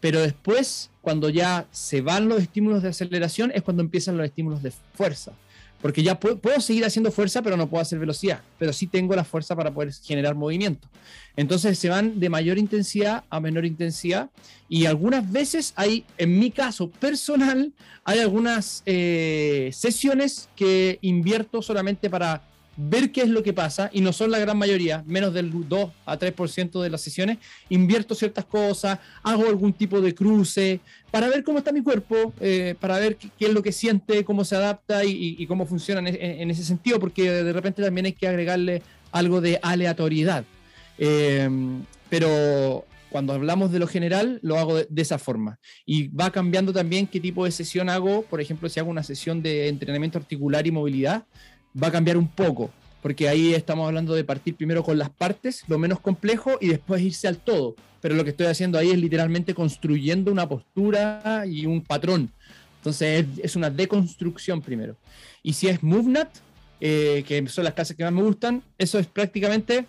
Pero después, cuando ya se van los estímulos de aceleración, es cuando empiezan los estímulos de fuerza porque ya puedo, seguir haciendo fuerza, pero no puedo hacer velocidad, pero sí tengo la fuerza para poder generar movimiento. Entonces se van de mayor intensidad a menor intensidad y algunas veces hay, en mi caso personal, hay algunas eh, sesiones que invierto solamente para ver qué es lo que pasa, y no son la gran mayoría, menos del 2 a 3% de las sesiones, invierto ciertas cosas, hago algún tipo de cruce, para ver cómo está mi cuerpo, eh, para ver qué, es lo que siente, cómo se adapta y, cómo funciona en, ese sentido, porque de repente también hay que agregarle algo de aleatoriedad. Eh, pero cuando hablamos de lo general, lo hago de, esa forma. Y va cambiando también qué tipo de sesión hago. Por ejemplo, si hago una sesión de entrenamiento articular y movilidad, va a cambiar un poco, porque ahí estamos hablando de partir primero con las partes, lo menos complejo, y después irse al todo. Pero lo que estoy haciendo ahí es literalmente construyendo una postura y un patrón. Entonces es, una deconstrucción primero. Y si es MoveNut, eh, que son las clases que más me gustan, eso es prácticamente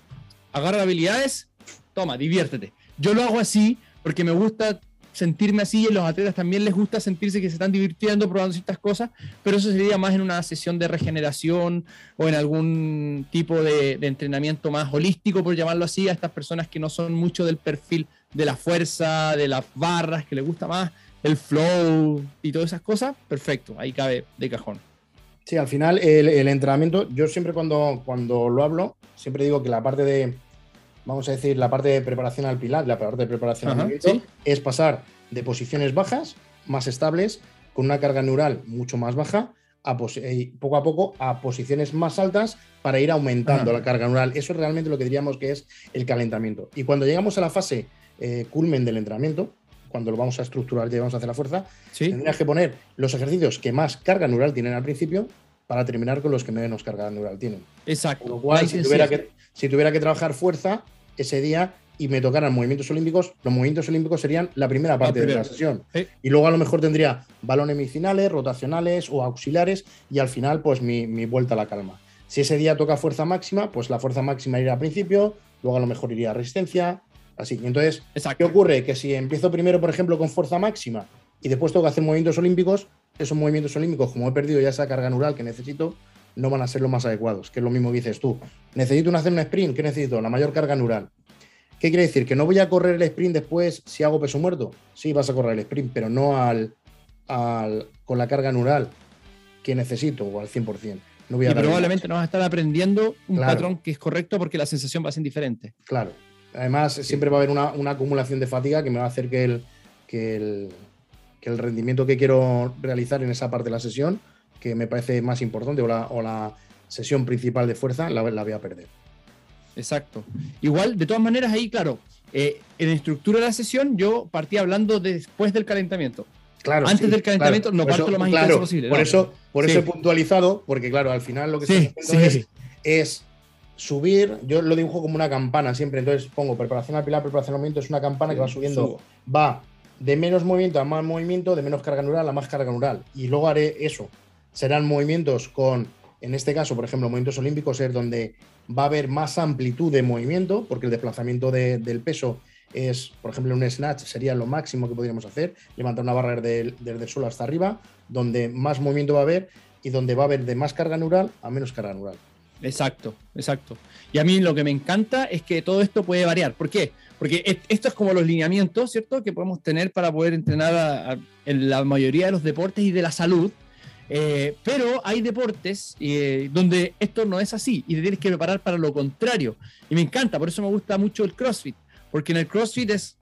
agarra habilidades, toma, diviértete. Yo lo hago así porque me gusta sentirme así y a los atletas también les gusta sentirse que se están divirtiendo probando ciertas cosas, pero eso sería más en una sesión de regeneración o en algún tipo de, entrenamiento más holístico, por llamarlo así, a estas personas que no son mucho del perfil de la fuerza, de las barras, que les gusta más el flow y todas esas cosas, perfecto, ahí cabe de cajón. Sí, al final el, entrenamiento, yo siempre cuando, cuando lo hablo, siempre digo que la parte de vamos a decir, la parte de preparación al pilar, la parte de preparación al movimiento, es pasar de posiciones bajas, más estables, con una carga neural mucho más baja, a eh, poco a poco a posiciones más altas para ir aumentando la carga neural. Eso es realmente lo que diríamos que es el calentamiento. Y cuando llegamos a la fase eh, culmen del entrenamiento, cuando lo vamos a estructurar y vamos a hacer la fuerza, tendrías que poner los ejercicios que más carga neural tienen al principio para terminar con los que menos carga neural tienen. Exacto. Con lo cual, si tuviera, que, si tuviera que trabajar fuerza, ese día y me tocaran movimientos olímpicos, los movimientos olímpicos serían la primera parte de la sesión. Y luego a lo mejor tendría balones medicinales, rotacionales o auxiliares y al final pues mi, vuelta a la calma. Si ese día toca fuerza máxima, pues la fuerza máxima iría al principio, luego a lo mejor iría a resistencia, así. entonces, ¿qué ocurre? Que si empiezo primero, por ejemplo, con fuerza máxima y después tengo que hacer movimientos olímpicos, esos movimientos olímpicos, como he perdido ya esa carga neural que necesito, no van a ser los más adecuados, que es lo mismo que dices tú. Necesito hacer un sprint, ¿qué necesito? La mayor carga neural. ¿Qué quiere decir? ¿Que no voy a correr el sprint después si hago peso muerto? Sí, vas a correr el sprint, pero no al, con la carga neural que necesito o al 100%. No voy a y probablemente no vas a estar aprendiendo un patrón que es correcto porque la sensación va a ser diferente. Claro. Además, siempre va a haber una, acumulación de fatiga que me va a hacer que el, que el, que el rendimiento que quiero realizar en esa parte de la sesión que me parece más importante o la, sesión principal de fuerza, la, voy a perder. Exacto. Igual, de todas maneras, ahí, claro, eh, en la estructura de la sesión yo partí hablando después del calentamiento. Claro, Antes del calentamiento no parto lo más intenso posible. Por eso, por eso he puntualizado, porque claro, al final lo que se es, es, subir, yo lo dibujo como una campana siempre, entonces pongo preparación al pilar, preparación al movimiento, es una campana que va subiendo, va de menos movimiento a más movimiento, de menos carga neural a más carga neural. Y luego haré eso. Serán movimientos con, en este caso, por ejemplo, movimientos olímpicos, es donde va a haber más amplitud de movimiento, porque el desplazamiento del peso es, por ejemplo, un snatch sería lo máximo que podríamos hacer, levantar una barra desde el, suelo hasta arriba, donde más movimiento va a haber y donde va a haber de más carga neural a menos carga neural. Exacto, exacto. Y a mí lo que me encanta es que todo esto puede variar. ¿Por qué? Porque esto es como los lineamientos, ¿cierto? Que podemos tener para poder entrenar en la mayoría de los deportes y de la salud. Eh, pero hay deportes eh, donde esto no es así y te tienes que preparar para lo contrario. Y me encanta, por eso me gusta mucho el CrossFit. Porque en el CrossFit es,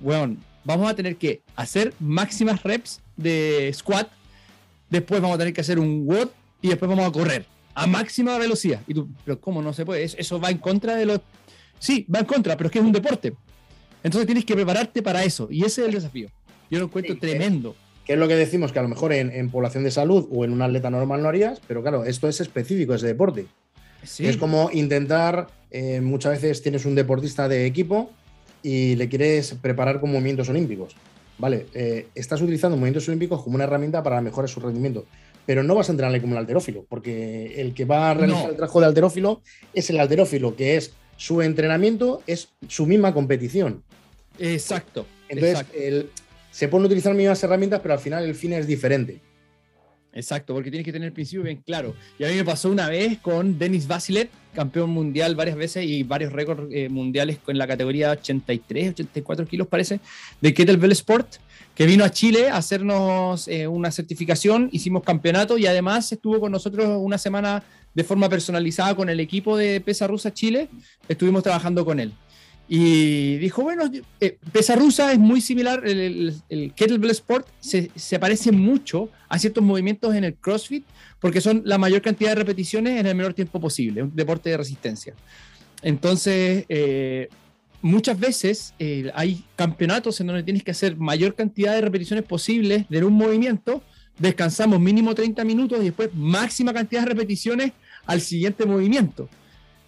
bueno, eh, vamos a tener que hacer máximas reps de squat, después vamos a tener que hacer un WOD y después vamos a correr a máxima velocidad. Y tú, pero ¿cómo no se puede? Eso va en contra de los... Sí, va en contra, pero es que es un deporte. Entonces tienes que prepararte para eso. Y ese es el desafío. Yo lo encuentro tremendo. Que es lo que decimos que a lo mejor en, población de salud o en un atleta normal no harías, pero claro, esto es específico, ese deporte. Es como intentar, eh, muchas veces tienes un deportista de equipo y le quieres preparar con movimientos olímpicos. Vale, eh, estás utilizando movimientos olímpicos como una herramienta para mejorar su rendimiento, pero no vas a entrenarle como un alterófilo, porque el que va a realizar el trabajo de alterófilo es el alterófilo, que es su entrenamiento, es su misma competición. Exacto. Entonces, se pueden utilizar mismas herramientas, pero al final el fin es diferente. Exacto, porque tienes que tener el principio bien claro. Y a mí me pasó una vez con Denis Vasilet, campeón mundial varias veces y varios récords eh, mundiales en la categoría 83, 84 kilos parece, de Kettlebell Sport, que vino a Chile a hacernos eh, una certificación, hicimos campeonato y además estuvo con nosotros una semana de forma personalizada con el equipo de Pesa Rusa Chile, estuvimos trabajando con él. Y dijo, bueno, eh, pesa rusa es muy similar, el, kettlebell sport se, se, parece mucho a ciertos movimientos en el CrossFit porque son la mayor cantidad de repeticiones en el menor tiempo posible, un deporte de resistencia. Entonces, eh, muchas veces eh, hay campeonatos en donde tienes que hacer mayor cantidad de repeticiones posibles de un movimiento, descansamos mínimo 30 minutos y después máxima cantidad de repeticiones al siguiente movimiento.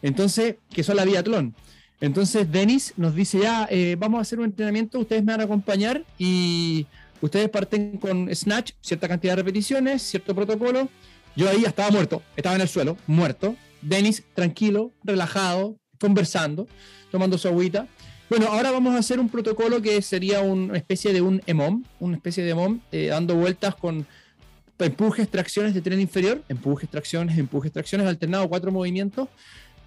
Entonces, que son la biatlón. Entonces, Denis nos dice, ya, eh, vamos a hacer un entrenamiento, ustedes me van a acompañar y ustedes parten con Snatch, cierta cantidad de repeticiones, cierto protocolo. Yo ahí estaba muerto, estaba en el suelo, muerto. Denis, tranquilo, relajado, conversando, tomando su agüita. Bueno, ahora vamos a hacer un protocolo que sería una especie de un EMOM, una especie de EMOM, eh, dando vueltas con empujes, tracciones de tren inferior, empujes, tracciones, empujes, tracciones, alternado cuatro movimientos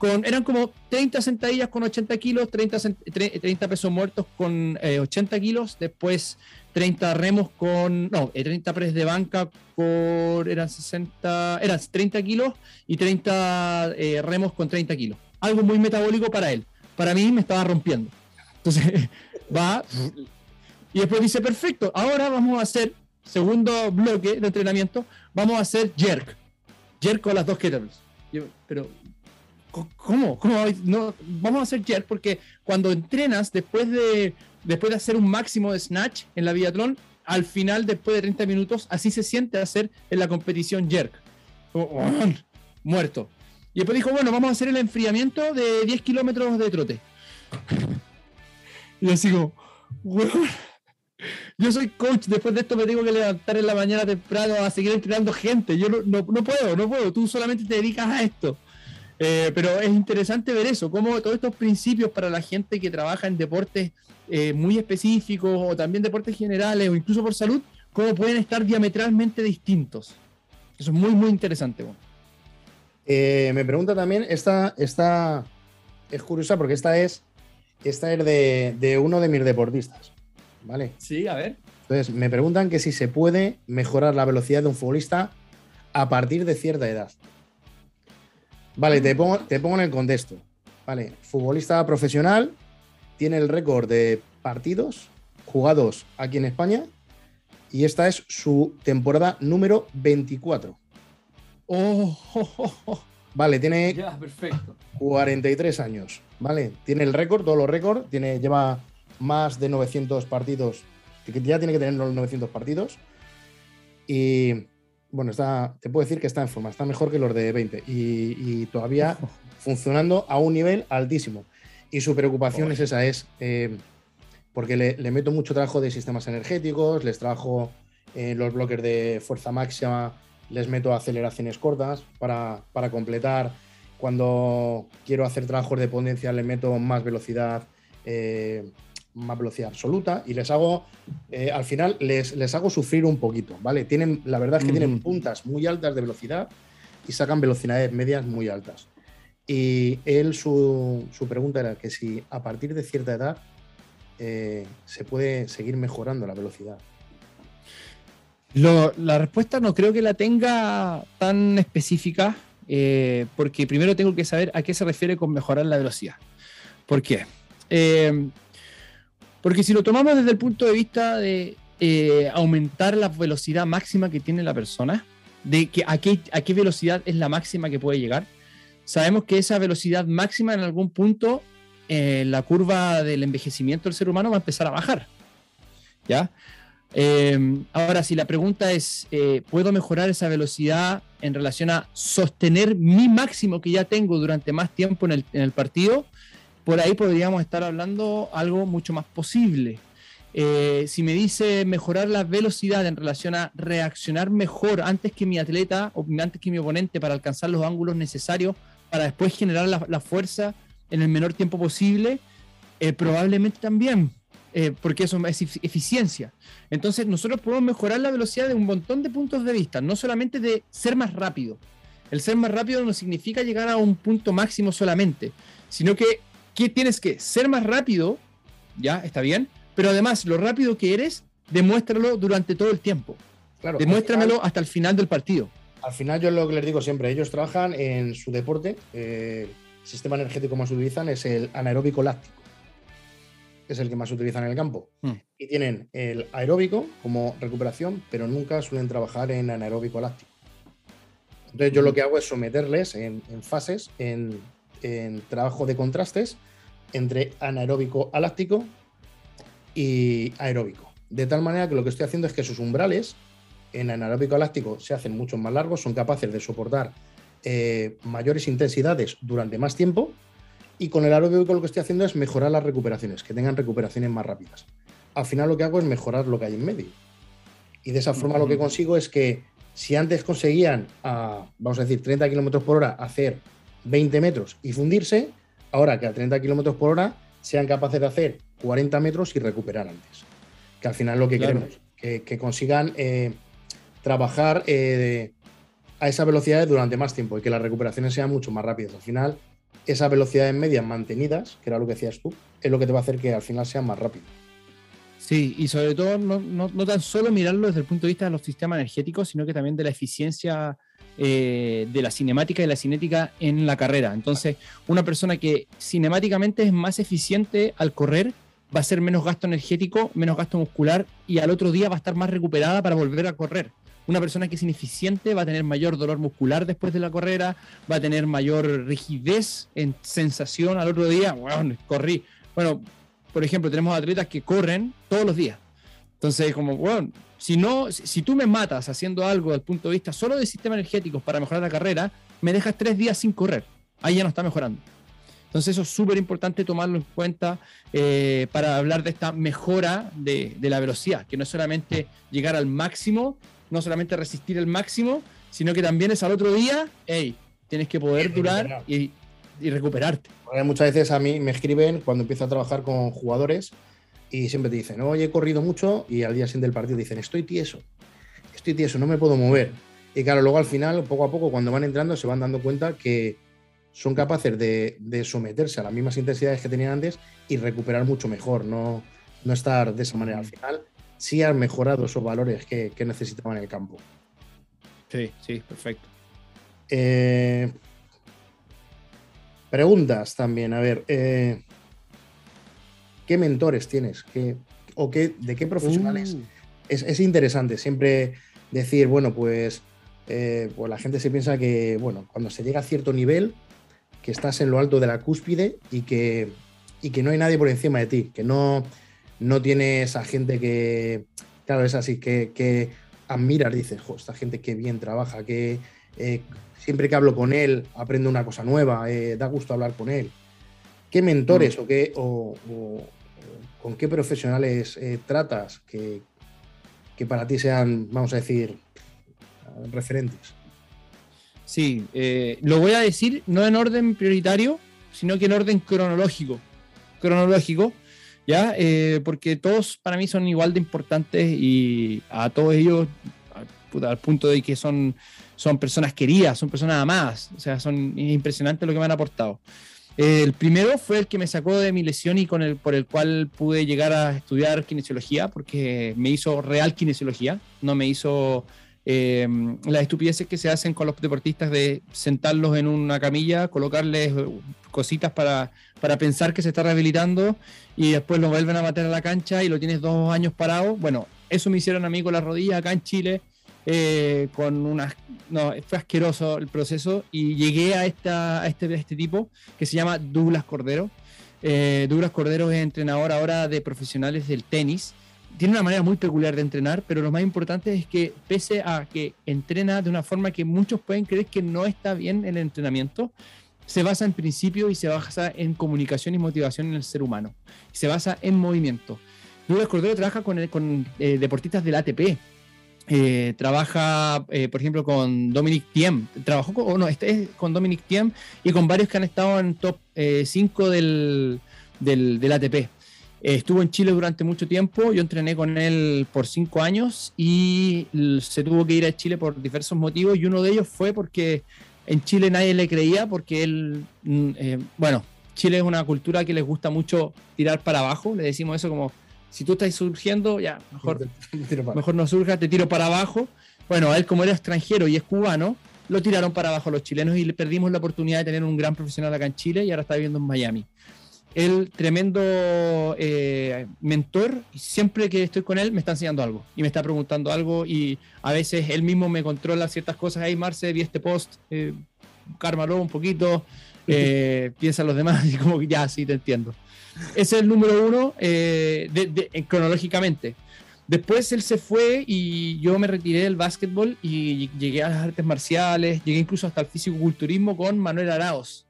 eran como 30 sentadillas con 80 kilos, 30, 30 pesos muertos con 80 eh, kilos, después 30 remos con, no, 30 eh, pres de banca con, eran 60, eran 30 kilos y 30 eh, remos con 30 kilos. Algo muy metabólico para él. Para mí me estaba rompiendo. Entonces *laughs* va y después dice, perfecto, ahora vamos a hacer, segundo bloque de entrenamiento, vamos a hacer jerk. Jerk con las dos kettlebells. pero ¿Cómo? ¿Cómo? No, vamos a hacer jerk porque cuando entrenas después de, después de hacer un máximo de snatch en la biatlón, al final, después de 30 minutos, así se siente hacer en la competición jerk. muerto. Y después dijo, bueno, vamos a hacer el enfriamiento de 10 kilómetros de trote. y así como, yo soy coach, después de esto me tengo que levantar en la mañana temprano a seguir entrenando gente. Yo no, no puedo, no puedo. Tú solamente te dedicas a esto. Eh, pero es interesante ver eso, cómo todos estos principios para la gente que trabaja en deportes eh, muy específicos o también deportes generales o incluso por salud, cómo pueden estar diametralmente distintos. Eso es muy, muy interesante. Eh, me pregunta también, esta, esta es curiosa porque esta es, esta es de, de uno de mis deportistas. ¿Vale? Sí, a ver. Entonces, me preguntan que si se puede mejorar la velocidad de un futbolista a partir de cierta edad. Vale, te pongo, te pongo en el contexto. Vale, futbolista profesional, tiene el récord de partidos jugados aquí en España y esta es su temporada número 24. Vale, tiene 43 años. Vale, tiene el récord, todos los récords, tiene, lleva más de 900 partidos, ya tiene que tener los 900 partidos. Y bueno, está, te puedo decir que está en forma, está mejor que los de 20 y, todavía *laughs* funcionando a un nivel altísimo. Y su preocupación es esa, es eh, porque le, meto mucho trabajo de sistemas energéticos, les trabajo en los bloques de fuerza máxima, les meto aceleraciones cortas para, para completar. Cuando quiero hacer trabajos de potencia, le meto más velocidad eh, más velocidad absoluta y les hago, eh, al final les, les, hago sufrir un poquito, ¿vale? Tienen, la verdad es que tienen puntas muy altas de velocidad y sacan velocidades medias muy altas. Y él, su, su pregunta era que si a partir de cierta edad eh, se puede seguir mejorando la velocidad. la respuesta no creo que la tenga tan específica, eh, porque primero tengo que saber a qué se refiere con mejorar la velocidad. ¿Por qué? Porque si lo tomamos desde el punto de vista de eh, aumentar la velocidad máxima que tiene la persona, de que a, qué, a qué velocidad es la máxima que puede llegar, sabemos que esa velocidad máxima en algún punto, eh, la curva del envejecimiento del ser humano va a empezar a bajar. ¿Ya? Eh, ahora, si la pregunta es, ¿puedo mejorar esa velocidad en relación a sostener mi máximo que ya tengo durante más tiempo en el, en el partido? Por ahí podríamos estar hablando algo mucho más posible. Eh, si me dice mejorar la velocidad en relación a reaccionar mejor antes que mi atleta o antes que mi oponente para alcanzar los ángulos necesarios para después generar la, fuerza en el menor tiempo posible, eh, probablemente también, eh, porque eso es eficiencia. Entonces nosotros podemos mejorar la velocidad de un montón de puntos de vista, no solamente de ser más rápido. El ser más rápido no significa llegar a un punto máximo solamente, sino que que tienes que ser más rápido, ya, está bien, pero además lo rápido que eres, demuéstralo durante todo el tiempo. Claro, Demuéstramelo hasta el final del partido. Al final yo lo que les digo siempre, ellos trabajan en su deporte, eh, el sistema energético más utilizan es el anaeróbico láctico, es el que más utilizan en el campo. Hmm. Y tienen el aeróbico como recuperación, pero nunca suelen trabajar en anaeróbico láctico. Entonces yo lo hmm. que hago es someterles en fases, en en trabajo de contrastes entre anaeróbico aláctico y aeróbico. De tal manera que lo que estoy haciendo es que sus umbrales en anaeróbico aláctico se hacen mucho más largos, son capaces de soportar eh, mayores intensidades durante más tiempo. Y con el aeróbico lo que estoy haciendo es mejorar las recuperaciones, que tengan recuperaciones más rápidas. Al final lo que hago es mejorar lo que hay en medio. Y de esa forma lo que consigo es que si antes conseguían a, vamos a decir, 30 kilómetros por hora hacer 20 metros y fundirse, ahora que a 30 kilómetros por hora sean capaces de hacer 40 metros y recuperar antes. Que al final es lo que queremos, que, consigan eh, trabajar eh, a esa velocidad durante más tiempo y que las recuperaciones sean mucho más rápidas. Al final, esas velocidades medias mantenidas, que era lo que decías tú, es lo que te va a hacer que al final sean más rápido. Sí, y sobre todo no, no, no, tan solo mirarlo desde el punto de vista de los sistemas energéticos, sino que también de la eficiencia eh, de la cinemática y la cinética en la carrera. Entonces, una persona que cinemáticamente es más eficiente al correr va a ser menos gasto energético, menos gasto muscular y al otro día va a estar más recuperada para volver a correr. Una persona que es ineficiente va a tener mayor dolor muscular después de la carrera, va a tener mayor rigidez en sensación al otro día. Bueno, corrí. Bueno, por ejemplo, tenemos atletas que corren todos los días. Entonces, como, bueno, si, no, si tú me matas haciendo algo desde el punto de vista solo de sistemas energéticos para mejorar la carrera, me dejas tres días sin correr. Ahí ya no está mejorando. Entonces eso es súper importante tomarlo en cuenta eh, para hablar de esta mejora de, la velocidad, que no es solamente llegar al máximo, no solamente resistir el máximo, sino que también es al otro día, hey, tienes que poder durar y, y recuperarte. Muchas veces a mí me escriben cuando empiezo a trabajar con jugadores y siempre te dicen, oye, he corrido mucho y al día siguiente del partido dicen, estoy tieso, estoy tieso, no me puedo mover. Y claro, luego al final, poco a poco, cuando van entrando, se van dando cuenta que son capaces de, someterse a las mismas intensidades que tenían antes y recuperar mucho mejor, no, no estar de esa manera. Al final, sí han mejorado esos valores que, necesitaban en el campo. Sí, sí, perfecto. Eh, preguntas también, a ver. Eh, qué mentores tienes, ¿Qué, o qué, de qué profesionales. Uh. Es, interesante siempre decir, bueno, pues, eh, pues la gente se piensa que, bueno, cuando se llega a cierto nivel, que estás en lo alto de la cúspide y que, y que no hay nadie por encima de ti, que no, no tienes a gente que, claro, es así, que, admiras, dices, esta gente que bien trabaja, que eh, siempre que hablo con él aprendo una cosa nueva, eh, da gusto hablar con él. ¿Qué mentores mm. o, qué, o, con qué profesionales eh, tratas que, que, para ti sean, vamos a decir, referentes? Sí, lo voy a decir no en orden prioritario, sino que en orden cronológico. Cronológico, ¿ya? porque todos para mí son igual de importantes y a todos ellos, al punto de que son son personas queridas, son personas amadas, o sea, son impresionantes lo que me han aportado. El primero fue el que me sacó de mi lesión y con el, por el cual pude llegar a estudiar kinesiología, porque me hizo real kinesiología, no me hizo eh, las estupideces que se hacen con los deportistas de sentarlos en una camilla, colocarles cositas para, para pensar que se está rehabilitando y después lo vuelven a matar a la cancha y lo tienes dos años parado. Bueno, eso me hicieron a mí con la rodilla acá en Chile eh, con unas... No, fue asqueroso el proceso y llegué a, esta, este, este tipo que se llama Douglas Cordero. Eh, Douglas Cordero es entrenador ahora de profesionales del tenis. Tiene una manera muy peculiar de entrenar, pero lo más importante es que pese a que entrena de una forma que muchos pueden creer que no está bien el entrenamiento, se basa en principios y se basa en comunicación y motivación en el ser humano. Se basa en movimiento. Douglas Cordero trabaja con, con eh, deportistas del ATP, eh, trabaja, eh, por ejemplo, con Dominic Thiem. Trabajó con, no, este es con Dominic Thiem y con varios que han estado en top 5 eh, del, del, ATP. estuvo en Chile durante mucho tiempo, yo entrené con él por 5 años y se tuvo que ir a Chile por diversos motivos y uno de ellos fue porque en Chile nadie le creía porque él, mm, bueno, Chile es una cultura que les gusta mucho tirar para abajo, le decimos eso como si tú estás surgiendo, ya, mejor, *laughs* mejor no surja, te tiro para abajo. Bueno, a él como era extranjero y es cubano, lo tiraron para abajo los chilenos y le perdimos la oportunidad de tener un gran profesional acá en Chile y ahora está viviendo en Miami. El tremendo eh, mentor, siempre que estoy con él me está enseñando algo y me está preguntando algo y a veces él mismo me controla ciertas cosas. Ahí, Marce, vi este post, eh, cármalo un poquito, *laughs* eh, piensa los demás *laughs* y como que ya, sí, te entiendo. Ese es el número uno eh, cronológicamente. Después él se fue y yo me retiré del básquetbol y llegué a las artes marciales, llegué incluso hasta el físico-culturismo con Manuel Araos.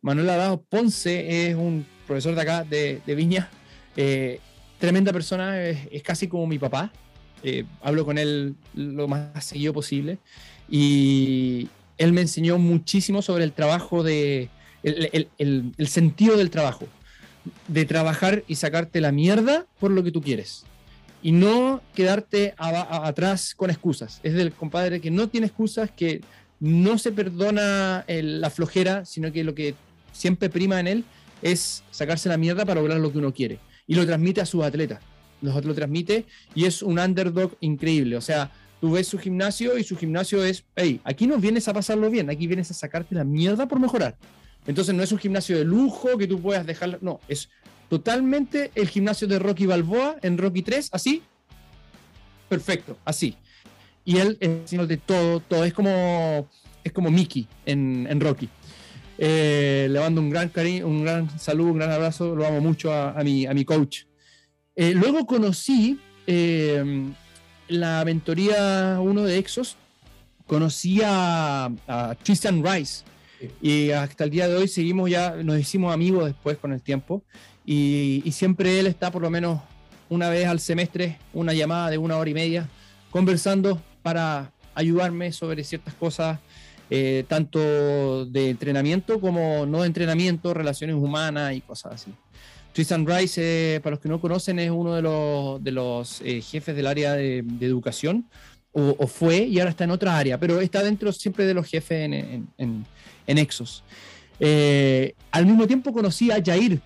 Manuel Araos Ponce es un profesor de acá, de, Viña, eh, tremenda persona, es, casi como mi papá. Eh, hablo con él lo más seguido posible y él me enseñó muchísimo sobre el trabajo de, el sentido del trabajo de trabajar y sacarte la mierda por lo que tú quieres. Y no quedarte atrás con excusas. Es del compadre que no tiene excusas, que no se perdona la flojera, sino que lo que siempre prima en él es sacarse la mierda para lograr lo que uno quiere. Y lo transmite a sus atletas. Los lo transmite y es un underdog increíble. O sea, tú ves su gimnasio y su gimnasio es, hey, aquí no vienes a pasarlo bien, aquí vienes a sacarte la mierda por mejorar. Entonces no es un gimnasio de lujo que tú puedas dejar, no, es totalmente el gimnasio de Rocky Balboa en Rocky 3, así. Perfecto, así. Y él es de todo, todo, es como, es como Mickey en, Rocky. Eh, le mando un gran cariño, un gran saludo, un gran abrazo, lo amo mucho a, mi, a mi coach. Eh, luego conocí eh, la mentoría uno de Exos, conocí a, a Tristan Rice, y hasta el día de hoy seguimos ya, nos hicimos amigos después con el tiempo. Y, siempre él está por lo menos una vez al semestre, una llamada de una hora y media, conversando para ayudarme sobre ciertas cosas, eh, tanto de entrenamiento como no de entrenamiento, relaciones humanas y cosas así. Tristan Rice, eh, para los que no conocen, es uno de los, de los eh, jefes del área de, educación, o, fue, y ahora está en otra área, pero está dentro siempre de los jefes en, en Exos. Eh, al mismo tiempo conocí a Jair.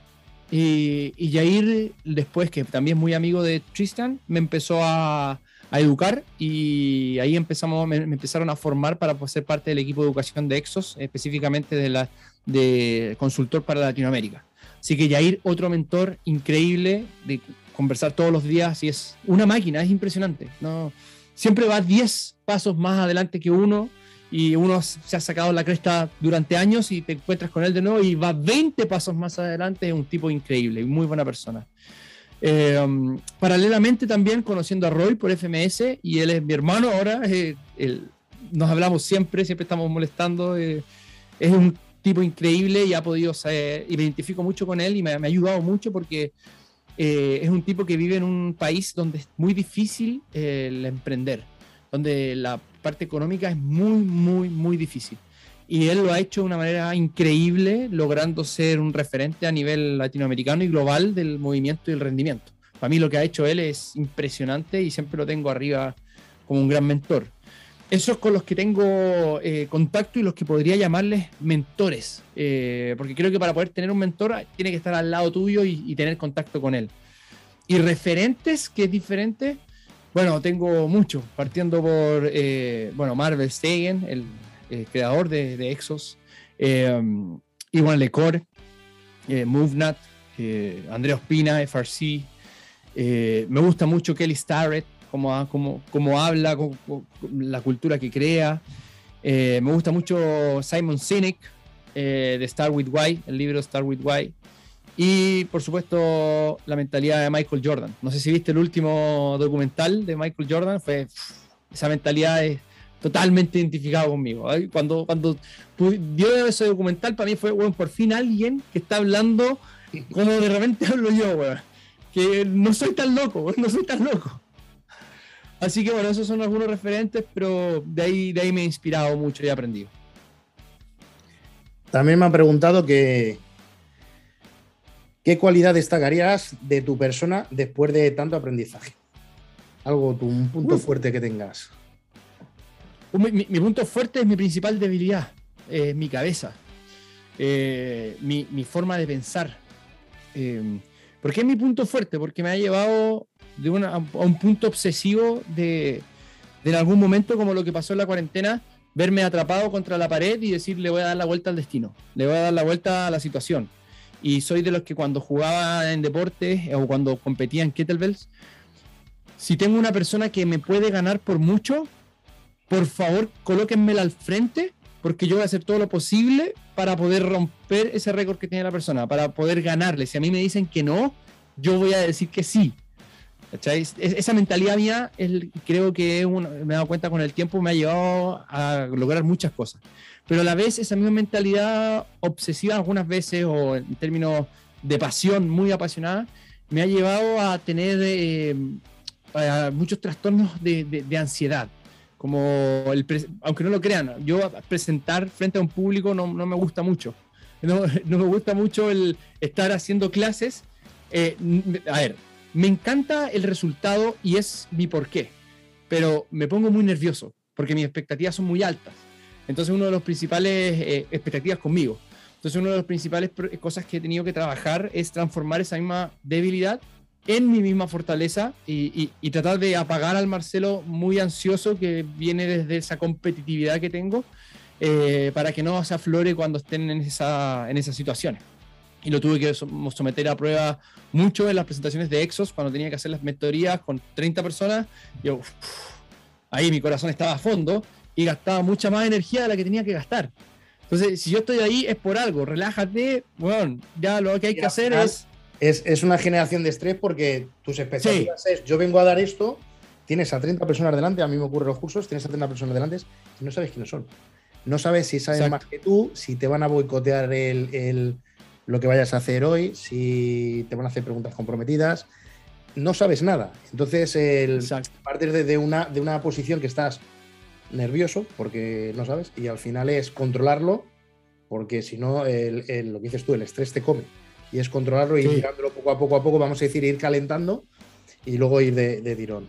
Y, Jair, después que también es muy amigo de Tristan, me empezó a, educar y ahí empezamos, me, empezaron a formar para ser parte del equipo de educación de Exos, específicamente de, la, de consultor para Latinoamérica. Así que Jair, otro mentor increíble de conversar todos los días y es una máquina, es impresionante. ¿no? Siempre va 10 pasos más adelante que uno y uno se ha sacado la cresta durante años y te encuentras con él de nuevo y va 20 pasos más adelante, es un tipo increíble y muy buena persona. Eh, um, paralelamente también conociendo a Roy por FMS y él es mi hermano ahora, eh, nos hablamos siempre, siempre estamos molestando, eh, es un tipo increíble y ha podido ser, y me identifico mucho con él y me, ha ayudado mucho porque es un tipo que vive en un país donde es muy difícil el emprender, donde la parte económica es muy, muy, muy difícil y él lo ha hecho de una manera increíble, logrando ser un referente a nivel latinoamericano y global del movimiento y el rendimiento. Para mí lo que ha hecho él es impresionante y siempre lo tengo arriba como un gran mentor. Esos con los que tengo eh, contacto y los que podría llamarles mentores, eh, porque creo que para poder tener un mentor tiene que estar al lado tuyo y, tener contacto con él. Y referentes, que es diferente, bueno, tengo muchos, partiendo por, eh, bueno, Marvel Stegen, el eh, creador de, Exos, eh, Iwan Lecor, eh, eh, Andrea Ospina, FRC. me gusta mucho Kelly Starrett, cómo, cómo, habla, la cultura que crea. me gusta mucho Simon Sinek, de Star with Why, el libro Star with Why. Y por supuesto, la mentalidad de Michael Jordan. No sé si viste el último documental de Michael Jordan, fue esa mentalidad es totalmente identificado conmigo. Cuando, cuando dio ese documental, para mí fue, bueno, por fin alguien que está hablando como de repente *laughs* hablo yo, Que no soy tan loco, no soy tan loco. Así que bueno, esos son algunos referentes, pero de ahí, de ahí me he inspirado mucho y he aprendido. También me han preguntado que, ¿qué cualidad destacarías de tu persona después de tanto aprendizaje? Algo, un punto fuerte que tengas. Mi, punto fuerte es mi principal debilidad, eh, mi cabeza, eh, mi, forma de pensar. Eh, ¿Por qué es mi punto fuerte? Porque me ha llevado de a un punto obsesivo de, en algún momento, como lo que pasó en la cuarentena, verme atrapado contra la pared y decir le voy a dar la vuelta al destino, le voy a dar la vuelta a la situación. Y soy de los que cuando jugaba en deportes o cuando competía en kettlebells, si tengo una persona que me puede ganar por mucho, por favor, colóquenmela al frente, porque yo voy a hacer todo lo posible para poder romper ese récord que tiene la persona, para poder ganarle. Si a mí me dicen que no, yo voy a decir que sí. Esa mentalidad mía, creo que me he dado cuenta con el tiempo, me ha llevado a lograr muchas cosas. Pero a la vez, esa misma mentalidad obsesiva algunas veces, o en términos de pasión muy apasionada, me ha llevado a tener eh, muchos trastornos de ansiedad como el aunque no lo crean, yo presentar frente a un público no, no me gusta mucho. No, *laughs* no, me gusta mucho el estar haciendo clases. Eh, a ver, me encanta el resultado y es mi porqué, pero me pongo muy nervioso porque mis expectativas son muy altas. Entonces, uno de los principales eh, expectativas conmigo. Entonces, una de las principales cosas que he tenido que trabajar es transformar esa misma debilidad en mi misma fortaleza y, tratar de apagar al Marcelo muy ansioso que viene desde esa competitividad que tengo eh, para que no se aflore cuando estén en, esa, en esas situaciones. Y lo tuve que someter a prueba mucho en las presentaciones de Exos cuando tenía que hacer las mentorías con 30 personas. Yo, ahí mi corazón estaba a fondo y gastaba mucha más energía de la que tenía que gastar. Entonces, si yo estoy ahí es por algo, relájate, bueno, ya lo que hay que hacer es es, una generación de estrés porque tus expectativas es, yo vengo a dar esto, tienes a 30 personas delante, a mí me ocurren los cursos, tienes a 30 personas delante y no sabes quiénes son. No sabes si saben más que tú, si te van a boicotear el, lo que vayas a hacer hoy, si te van a hacer preguntas comprometidas. No sabes nada. Entonces, el, partir de, una, de una posición que estás nervioso porque no sabes y al final es controlarlo porque si no, lo que dices tú, el estrés te come y es controlarlo y ir mirándolo poco a poco a poco, vamos a decir, ir calentando y luego ir de, de tirón.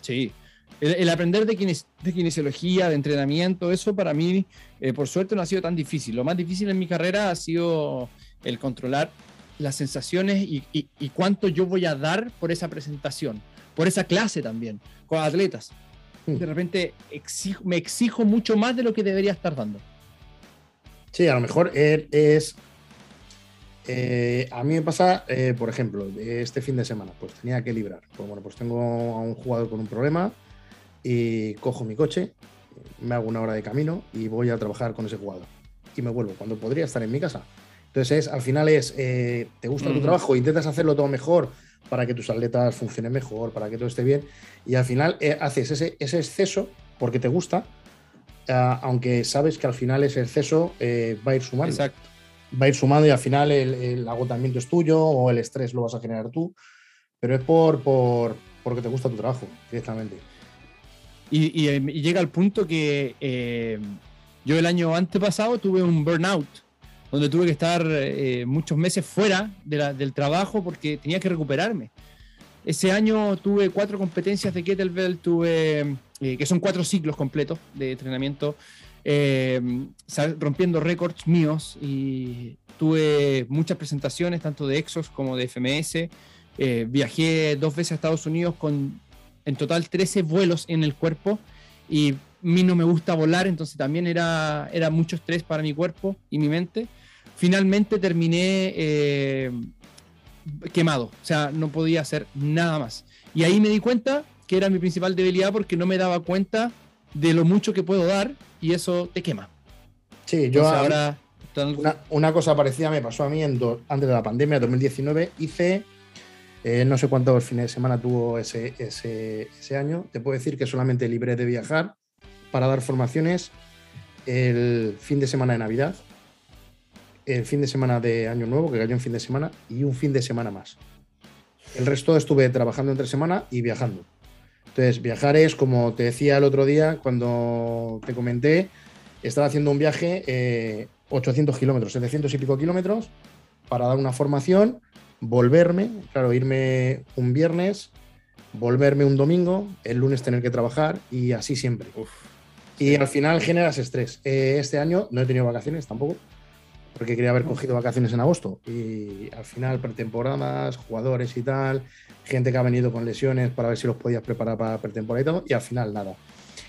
Sí, el, aprender de, de, kinesiología, de entrenamiento, eso para mí, eh, por suerte, no ha sido tan difícil. Lo más difícil en mi carrera ha sido el controlar las sensaciones y, y, cuánto yo voy a dar por esa presentación, por esa clase también, con atletas. Hmm. De repente me exijo mucho más de lo que debería estar dando. Sí, a lo mejor es eh, a mí me pasa, eh, por ejemplo, este fin de semana, pues tenía que librar. Pues bueno, pues tengo a un jugador con un problema y cojo mi coche, me hago una hora de camino y voy a trabajar con ese jugador. Y me vuelvo, cuando podría estar en mi casa. Entonces, al final es, eh, ¿te gusta tu trabajo? ¿Intentas hacerlo todo mejor? para que tus atletas funcionen mejor, para que todo esté bien. Y al final eh, haces ese, ese, exceso porque te gusta, eh, aunque sabes que al final ese exceso eh, va a ir sumando. Exacto. Va a ir sumando y al final el, agotamiento es tuyo o el estrés lo vas a generar tú, pero es por, por porque te gusta tu trabajo directamente. Y, llega al punto que yo el año antepasado tuve un burnout donde tuve que estar eh, muchos meses fuera del trabajo porque tenía que recuperarme. Ese año tuve cuatro competencias de kettlebell, tuve, eh, que son cuatro ciclos completos de entrenamiento, eh, rompiendo récords míos y tuve muchas presentaciones, tanto de Exos como de FMS. viajé dos veces a Estados Unidos con en total 13 vuelos en el cuerpo y a mí no me gusta volar, entonces también era, era mucho estrés para mi cuerpo y mi mente finalmente terminé eh, quemado, o sea, no podía hacer nada más. Y ahí me di cuenta que era mi principal debilidad porque no me daba cuenta de lo mucho que puedo dar y eso te quema. Sí, yo ahora... Una, cosa parecida me pasó a mí en antes de la pandemia, 2019, hice... Eh, no sé cuántos fines de semana tuvo ese, año. Te puedo decir que solamente libre de viajar para dar formaciones el fin de semana de Navidad, el fin de semana de Año Nuevo, que cayó en fin de semana, y un fin de semana más. El resto estuve trabajando entre semana y viajando. Entonces, viajar es, como te decía el otro día, cuando te comenté, estaba haciendo un viaje 800 eh, kilómetros, 700 y pico kilómetros, para dar una formación, volverme, claro, irme un viernes, volverme un domingo, el lunes tener que trabajar y así siempre. y al final generas estrés. Eh, este año no he tenido vacaciones tampoco, porque quería haber cogido vacaciones en agosto y al final pretemporadas, jugadores y tal, gente que ha venido con lesiones para ver si los podías preparar para pretemporada y todo, y al final nada.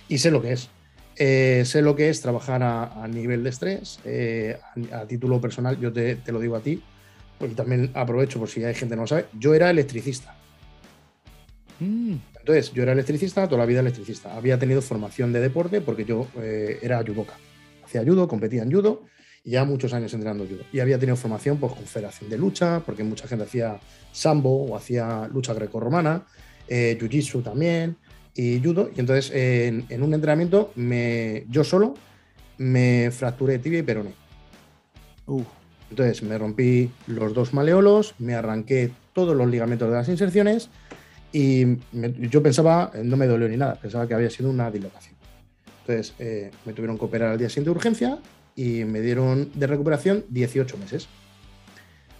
Y sé lo que es. Eh, sé lo que es trabajar a, nivel de estrés, eh, a, título personal, yo te, lo digo a ti, porque también aprovecho por si hay gente que no lo sabe, yo era electricista. Mm. Entonces, yo era electricista, toda la vida electricista. Había tenido formación de deporte porque yo eh, era judoka. Hacía judo, competía en judo ya muchos años entrenando judo. Y había tenido formación pues, con federación de lucha, porque mucha gente hacía sambo o hacía lucha grecorromana, eh, jiu-jitsu también, y judo. Y entonces en, un entrenamiento me, yo solo me fracturé tibia y peroné. Entonces me rompí los dos maleolos, me arranqué todos los ligamentos de las inserciones y yo pensaba, no me dolió ni nada, pensaba que había sido una dislocación. Entonces eh, me tuvieron que operar al día siguiente de urgencia y me dieron de recuperación 18 meses.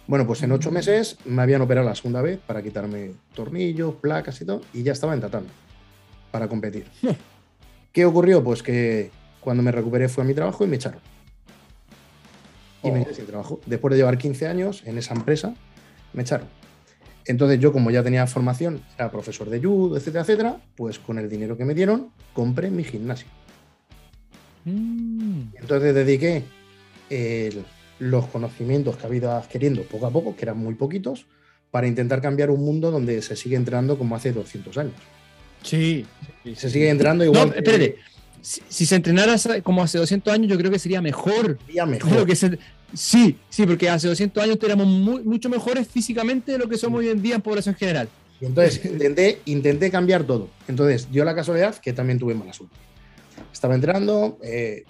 Bueno, pues en 8 meses me habían operado la segunda vez para quitarme tornillos, placas y todo, y ya estaba en tatami para competir. *laughs* ¿Qué ocurrió? Pues que cuando me recuperé fue a mi trabajo y me echaron. Y me quedé sin trabajo. Después de llevar 15 años en esa empresa, me echaron. Entonces yo, como ya tenía formación, era profesor de judo, etcétera, etcétera, pues con el dinero que me dieron, compré mi gimnasio. Mm. Entonces dediqué los conocimientos que había ido adquiriendo poco a poco, que eran muy poquitos, para intentar cambiar un mundo donde se sigue entrenando como hace 200 años. Sí. Se sigue entrenando igual. No, espérate. Si, se entrenara como hace 200 años, yo creo que sería mejor. Sería mejor. Sí, sí, porque hace 200 años éramos mucho mejores físicamente de lo que somos hoy en día en población general. Y entonces intenté, intenté cambiar todo. Entonces dio la casualidad que también tuve mala suerte. Estaba entrenando eh,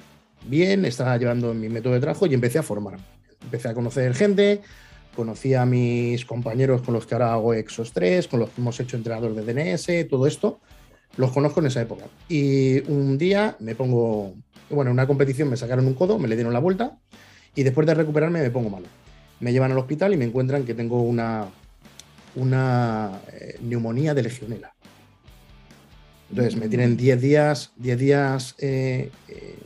bien, estaba llevando mi método de trabajo y empecé a formarme. Empecé a conocer gente, conocí a mis compañeros con los que ahora hago Exos 3, con los que hemos hecho entrenador de DNS, todo esto, los conozco en esa época. Y un día me pongo, bueno, en una competición me sacaron un codo, me le dieron la vuelta y después de recuperarme me pongo malo. Me llevan al hospital y me encuentran que tengo una, una eh, neumonía de legionela. Entonces me tienen 10 días, 10 días eh, eh,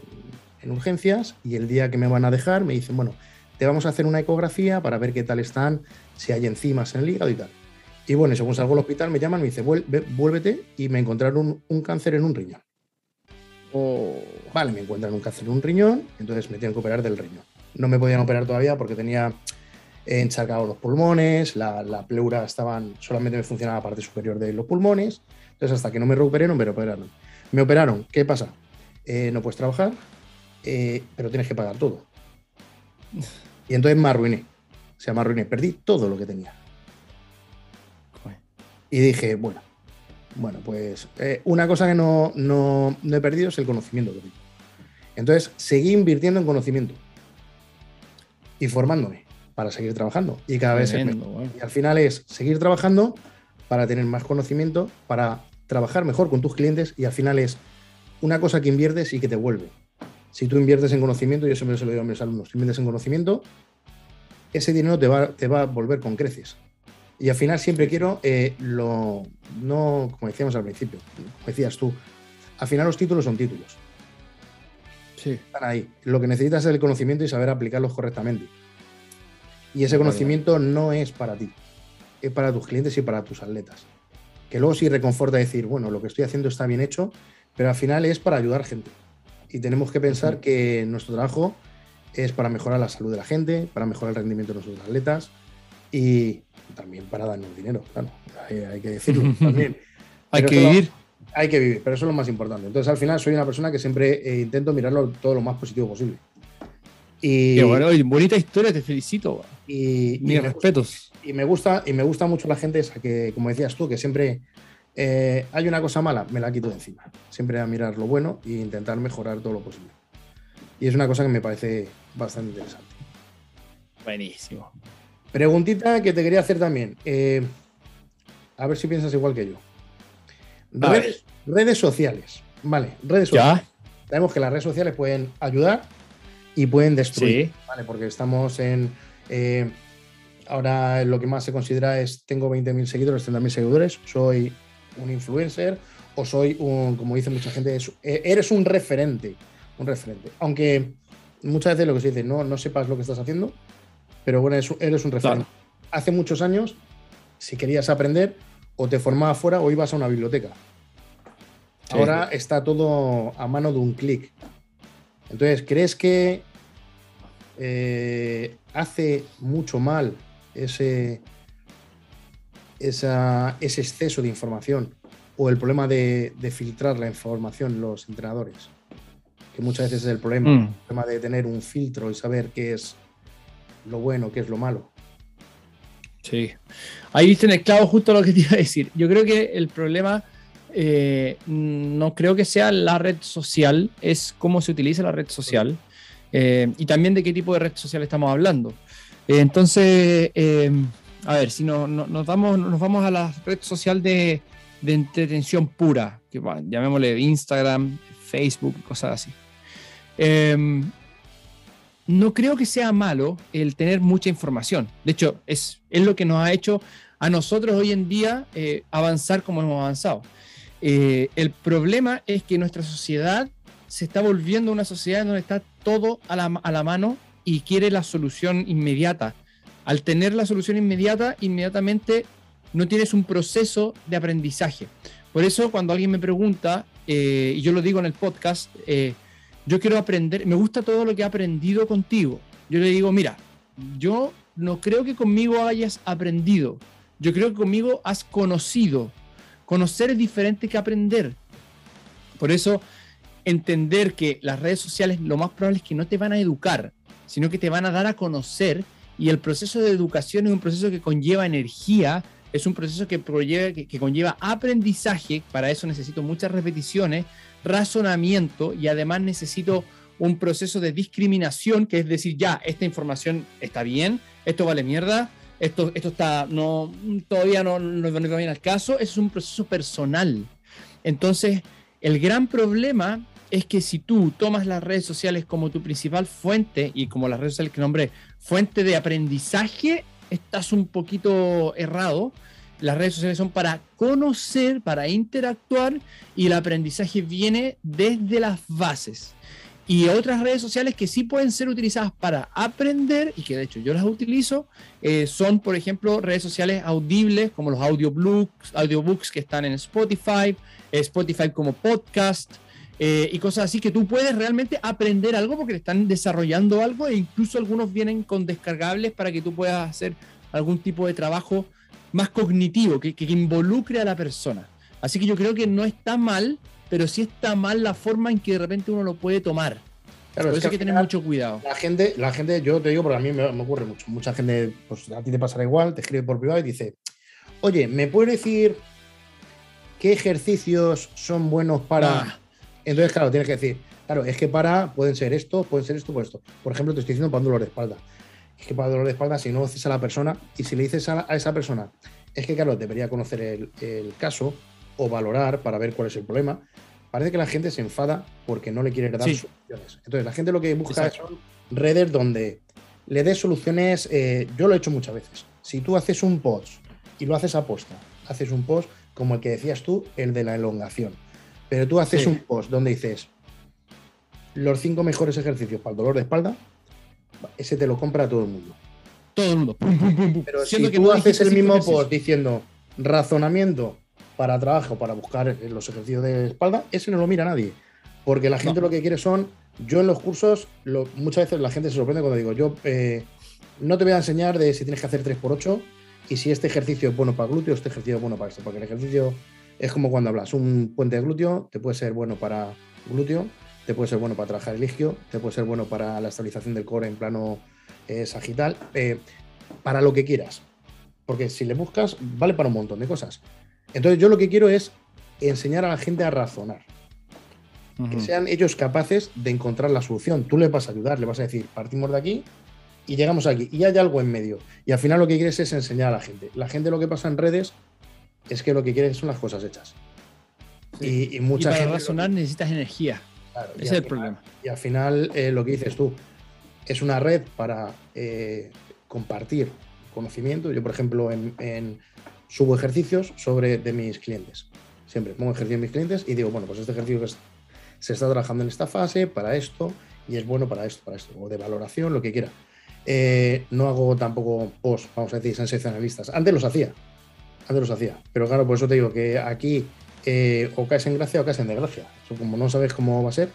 en urgencias y el día que me van a dejar me dicen, bueno, te vamos a hacer una ecografía para ver qué tal están, si hay enzimas en el hígado y tal. Y bueno, según salgo al hospital me llaman, me dice, vuélvete y me encontraron un, cáncer en un riñón. Oh. Vale, me encuentran un cáncer en un riñón, entonces me tienen que operar del riñón. No me podían operar todavía porque tenía encharcados los pulmones, la, la pleura estaban, solamente me funcionaba la parte superior de los pulmones entonces, hasta que no me recuperé, no me operaron. Me operaron, ¿qué pasa? Eh, no puedes trabajar, eh, pero tienes que pagar todo. Y entonces me arruiné. O sea, me arruiné, perdí todo lo que tenía. Y dije, bueno, bueno, pues eh, una cosa que no, no, no, he perdido es el conocimiento. Entonces, seguí invirtiendo en conocimiento y formándome para seguir trabajando. Y cada vez es Y al final es seguir trabajando para tener más conocimiento, para trabajar mejor con tus clientes y al final es una cosa que inviertes y que te vuelve. Si tú inviertes en conocimiento, yo siempre se lo digo a mis alumnos, si inviertes en conocimiento, ese dinero te va, te va a volver con creces. Y al final siempre quiero eh, lo, no, como decíamos al principio, como decías tú, al final los títulos son títulos. Sí. Están ahí. Lo que necesitas es el conocimiento y saber aplicarlos correctamente. Y ese conocimiento no es para ti, es para tus clientes y para tus atletas. Que luego sí reconforta decir, bueno, lo que estoy haciendo está bien hecho, pero al final es para ayudar gente. Y tenemos que pensar que nuestro trabajo es para mejorar la salud de la gente, para mejorar el rendimiento de nuestros atletas y también para darnos dinero, claro. Hay, que decirlo *laughs* también. hay que vivir. Hay que vivir, pero eso es lo más importante. Entonces, al final, soy una persona que siempre eh, intento mirarlo todo lo más positivo posible. Y, Qué bueno, bonita historia, te felicito. Y, Mis respetos. y me gusta, y me gusta mucho la gente esa que, como decías tú, que siempre eh, hay una cosa mala, me la quito de encima. Siempre a mirar lo bueno e intentar mejorar todo lo posible. Y es una cosa que me parece bastante interesante. Buenísimo. Preguntita que te quería hacer también. Eh, a ver si piensas igual que yo. Redes, sociales. Vale, redes sociales. Sabemos que las redes sociales pueden ayudar y pueden destruir. ¿vale? Porque estamos en. Eh, ahora lo que más se considera es: tengo 20.000 seguidores, 30.000 seguidores, soy un influencer o soy un, como dice mucha gente, eh, eres un referente. Un referente. Aunque muchas veces lo que se dice, no, no sepas lo que estás haciendo, pero bueno, eres, un referente. Hace muchos años, si querías aprender, o te formabas fuera o ibas a una biblioteca. Ahora está todo a mano de un clic. Entonces, ¿crees que eh, hace mucho mal ese, ese exceso de información o el problema de, filtrar la información los entrenadores? Que muchas veces es el problema, mm. el problema de tener un filtro y saber qué es lo bueno, qué es lo malo. Sí. Ahí viste en el clavo justo lo que te iba a decir. Yo creo que el problema eh, no creo que sea la red social, es cómo se utiliza la red social eh, y también de qué tipo de red social estamos hablando. Eh, entonces, a ver, si no, nos, vamos, nos vamos a la red social de, de entretención pura, que llamémosle Instagram, Facebook, cosas así no creo que sea malo el tener mucha información. De hecho, es, es lo que nos ha hecho a nosotros hoy en día eh, avanzar como hemos avanzado. Eh, el problema es que nuestra sociedad se está volviendo una sociedad donde está todo a la, a la mano y quiere la solución inmediata. Al tener la solución inmediata, inmediatamente no tienes un proceso de aprendizaje. Por eso cuando alguien me pregunta, eh, y yo lo digo en el podcast, yo quiero aprender, me gusta todo lo que he aprendido contigo. Yo le digo, mira, yo no creo que conmigo hayas aprendido, yo creo que conmigo has conocido. Conocer es diferente que aprender. Por eso, entender que las redes sociales lo más probable es que no te van a educar, sino que te van a dar a conocer y el proceso de educación es un proceso que conlleva energía, es un proceso que, que, conlleva aprendizaje, para eso necesito muchas repeticiones, razonamiento y además necesito un proceso de discriminación, que es decir, ya, esta información está bien, esto vale mierda, esto, esto está, no, todavía no, no, no viene al caso, es un proceso personal. Entonces, el gran problema es que si tú tomas las redes sociales como tu principal fuente y como las redes sociales que nombré, fuente de aprendizaje, estás un poquito errado las redes sociales son para conocer, para interactuar y el aprendizaje viene desde las bases. Y otras redes sociales que sí pueden ser utilizadas para aprender y que de hecho yo las utilizo eh, son, por ejemplo, redes sociales audibles como los audiobooks, audiobooks que están en Spotify, Spotify como podcast eh, y cosas así que tú puedes realmente aprender algo porque están desarrollando algo e incluso algunos vienen con descargables para que tú puedas hacer algún tipo de trabajo más cognitivo, que, involucre a la persona. Así que yo creo que no está mal, pero sí está mal la forma en que de repente uno lo puede tomar. Claro, Por eso hay que tener mucho cuidado. La gente, la gente, yo te digo, porque a mí me, ocurre mucho. Mucha gente, pues a ti te pasará igual, te escribe por privado y dice, oye, ¿me puedes decir qué ejercicios son buenos para. Ah. Entonces, claro, tienes que decir, claro, es que para, pueden ser esto, pueden ser esto, puede esto. Por ejemplo, te estoy diciendo para un dolor de espalda. Es que para dolor de espalda, si no conoces a la persona y si le dices a, a esa persona, es que, claro, debería conocer el, el, caso o valorar para ver cuál es el problema. Parece que la gente se enfada porque no le quiere dar sí. soluciones. Entonces, la gente lo que busca Exacto. son redes donde le des soluciones. Eh, yo lo he hecho muchas veces. Si tú haces un post y lo haces a posta, haces un post como el que decías tú, el de la elongación. Pero tú haces sí. un post donde dices los cinco mejores ejercicios para el dolor de espalda, ese te lo compra todo el mundo. Todo el mundo. *laughs* Pero Siendo si que tú haces el mismo post diciendo razonamiento para trabajo, para buscar los ejercicios de espalda, ese no lo mira nadie. Porque la gente no. lo que quiere son, yo en los cursos, lo, muchas veces la gente se sorprende cuando digo, yo eh, no te voy a enseñar de si tienes que hacer 3x8 y si este ejercicio es bueno para glúteo, este ejercicio es bueno para esto, porque el ejercicio es como cuando hablas, un puente de glúteo te puede ser bueno para glúteo, te puede ser bueno para trabajar el isquio, te puede ser bueno para la estabilización del core en plano eh, sagital, eh, para lo que quieras. Porque si le buscas, vale para un montón de cosas. Entonces yo lo que quiero es enseñar a la gente a razonar. Uh -huh. Que sean ellos capaces de encontrar la solución. Tú le vas a ayudar, le vas a decir, partimos de aquí y llegamos aquí. Y hay algo en medio. Y al final lo que quieres es enseñar a la gente. La gente lo que pasa en redes es que lo que quiere son las cosas hechas. Sí. Y, y, mucha y para razonar necesitas energía. Claro, Ese es el final, problema. Y al final, eh, lo que dices tú, es una red para eh, compartir conocimiento. Yo, por ejemplo, en, en, subo ejercicios sobre de mis clientes. Siempre pongo ejercicio en mis clientes y digo, bueno, pues este ejercicio que se está trabajando en esta fase para esto y es bueno para esto, para esto, o de valoración, lo que quiera. Eh, no hago tampoco post, vamos a decir, sensacionalistas. Antes los hacía, antes los hacía. Pero claro, por eso te digo que aquí eh, o caes en gracia o caes en desgracia. Eso, como no sabes cómo va a ser.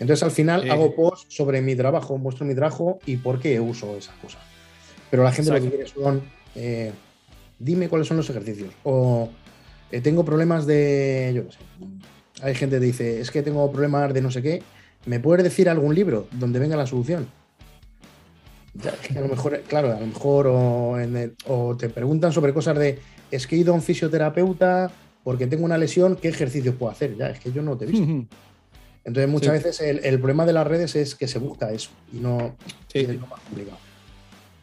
Entonces al final hago post sobre mi trabajo, muestro mi trabajo y por qué uso esas cosas. Pero la gente Exacto. lo que quiere son, eh, dime cuáles son los ejercicios. O eh, tengo problemas de, yo no sé, hay gente que dice, es que tengo problemas de no sé qué. ¿Me puedes decir algún libro donde venga la solución? Ya, es que a lo mejor, claro, a lo mejor o, el, o te preguntan sobre cosas de, es que he ido a un fisioterapeuta porque tengo una lesión, ¿qué ejercicios puedo hacer? Ya, es que yo no te he visto. *laughs* Entonces, muchas sí. veces el, el, problema de las redes es que se busca eso y no sí. es lo más complicado.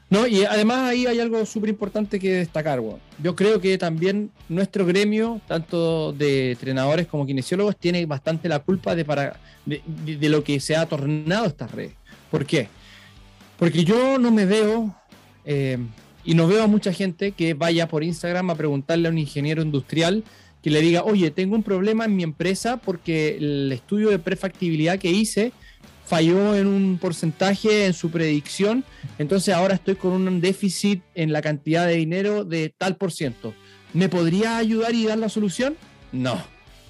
No, y además ahí hay algo súper importante que destacar. Bueno. Yo creo que también nuestro gremio, tanto de entrenadores como kinesiólogos, tiene bastante la culpa de, para, de, de, de lo que se ha tornado estas redes. ¿Por qué? Porque yo no me veo eh, y no veo a mucha gente que vaya por Instagram a preguntarle a un ingeniero industrial que le diga, oye, tengo un problema en mi empresa porque el estudio de prefactibilidad que hice falló en un porcentaje en su predicción, entonces ahora estoy con un déficit en la cantidad de dinero de tal por ciento. ¿Me podría ayudar y dar la solución? No.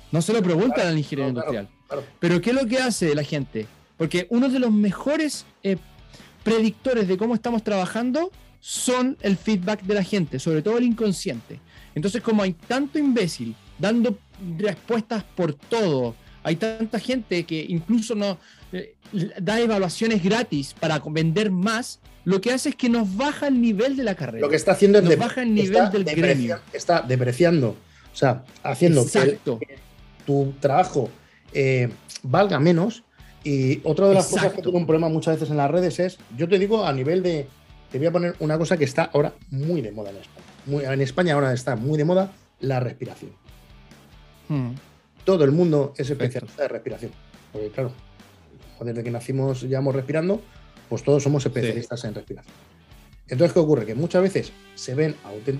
No se lo preguntan claro, al ingeniero no, industrial. Claro, claro. Pero ¿qué es lo que hace la gente? Porque uno de los mejores eh, predictores de cómo estamos trabajando son el feedback de la gente, sobre todo el inconsciente. Entonces, como hay tanto imbécil dando respuestas por todo, hay tanta gente que incluso no eh, da evaluaciones gratis para vender más, lo que hace es que nos baja el nivel de la carrera. Lo que está haciendo nos es baja el nivel del gremio. Está depreciando, o sea, haciendo que, que, tu trabajo eh, valga menos. Y otra de las Exacto. cosas que tiene un problema muchas veces en las redes es, yo te digo a nivel de, te voy a poner una cosa que está ahora muy de moda en España. Muy, en España ahora está muy de moda la respiración. Hmm. Todo el mundo es especialista de respiración. Porque claro, desde que nacimos llevamos respirando, pues todos somos especialistas sí. en respiración. Entonces, ¿qué ocurre? Que muchas veces se ven,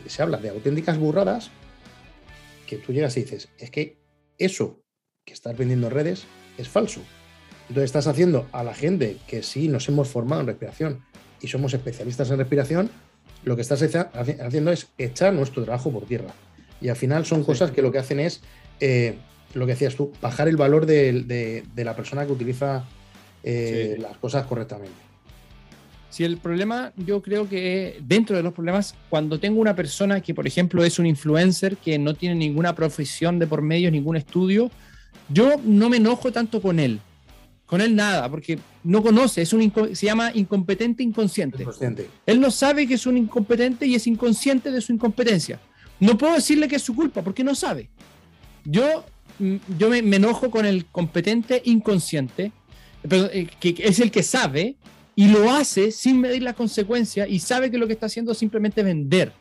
se habla de auténticas burradas que tú llegas y dices, es que eso que estás vendiendo en redes es falso. Entonces estás haciendo a la gente que sí nos hemos formado en respiración y somos especialistas en respiración, lo que estás haciendo es echar nuestro trabajo por tierra. Y al final son sí. cosas que lo que hacen es, eh, lo que decías tú, bajar el valor de, de, de la persona que utiliza eh, sí. las cosas correctamente. Si el problema, yo creo que dentro de los problemas, cuando tengo una persona que, por ejemplo, es un influencer que no tiene ninguna profesión de por medio, ningún estudio, yo no me enojo tanto con él. Con él nada, porque no conoce, es un se llama incompetente inconsciente. inconsciente. Él no sabe que es un incompetente y es inconsciente de su incompetencia. No puedo decirle que es su culpa porque no sabe. Yo, mm, yo me, enojo con el competente inconsciente, eh, que es el que sabe y lo hace sin medir las consecuencias y sabe que lo que está haciendo es simplemente vender.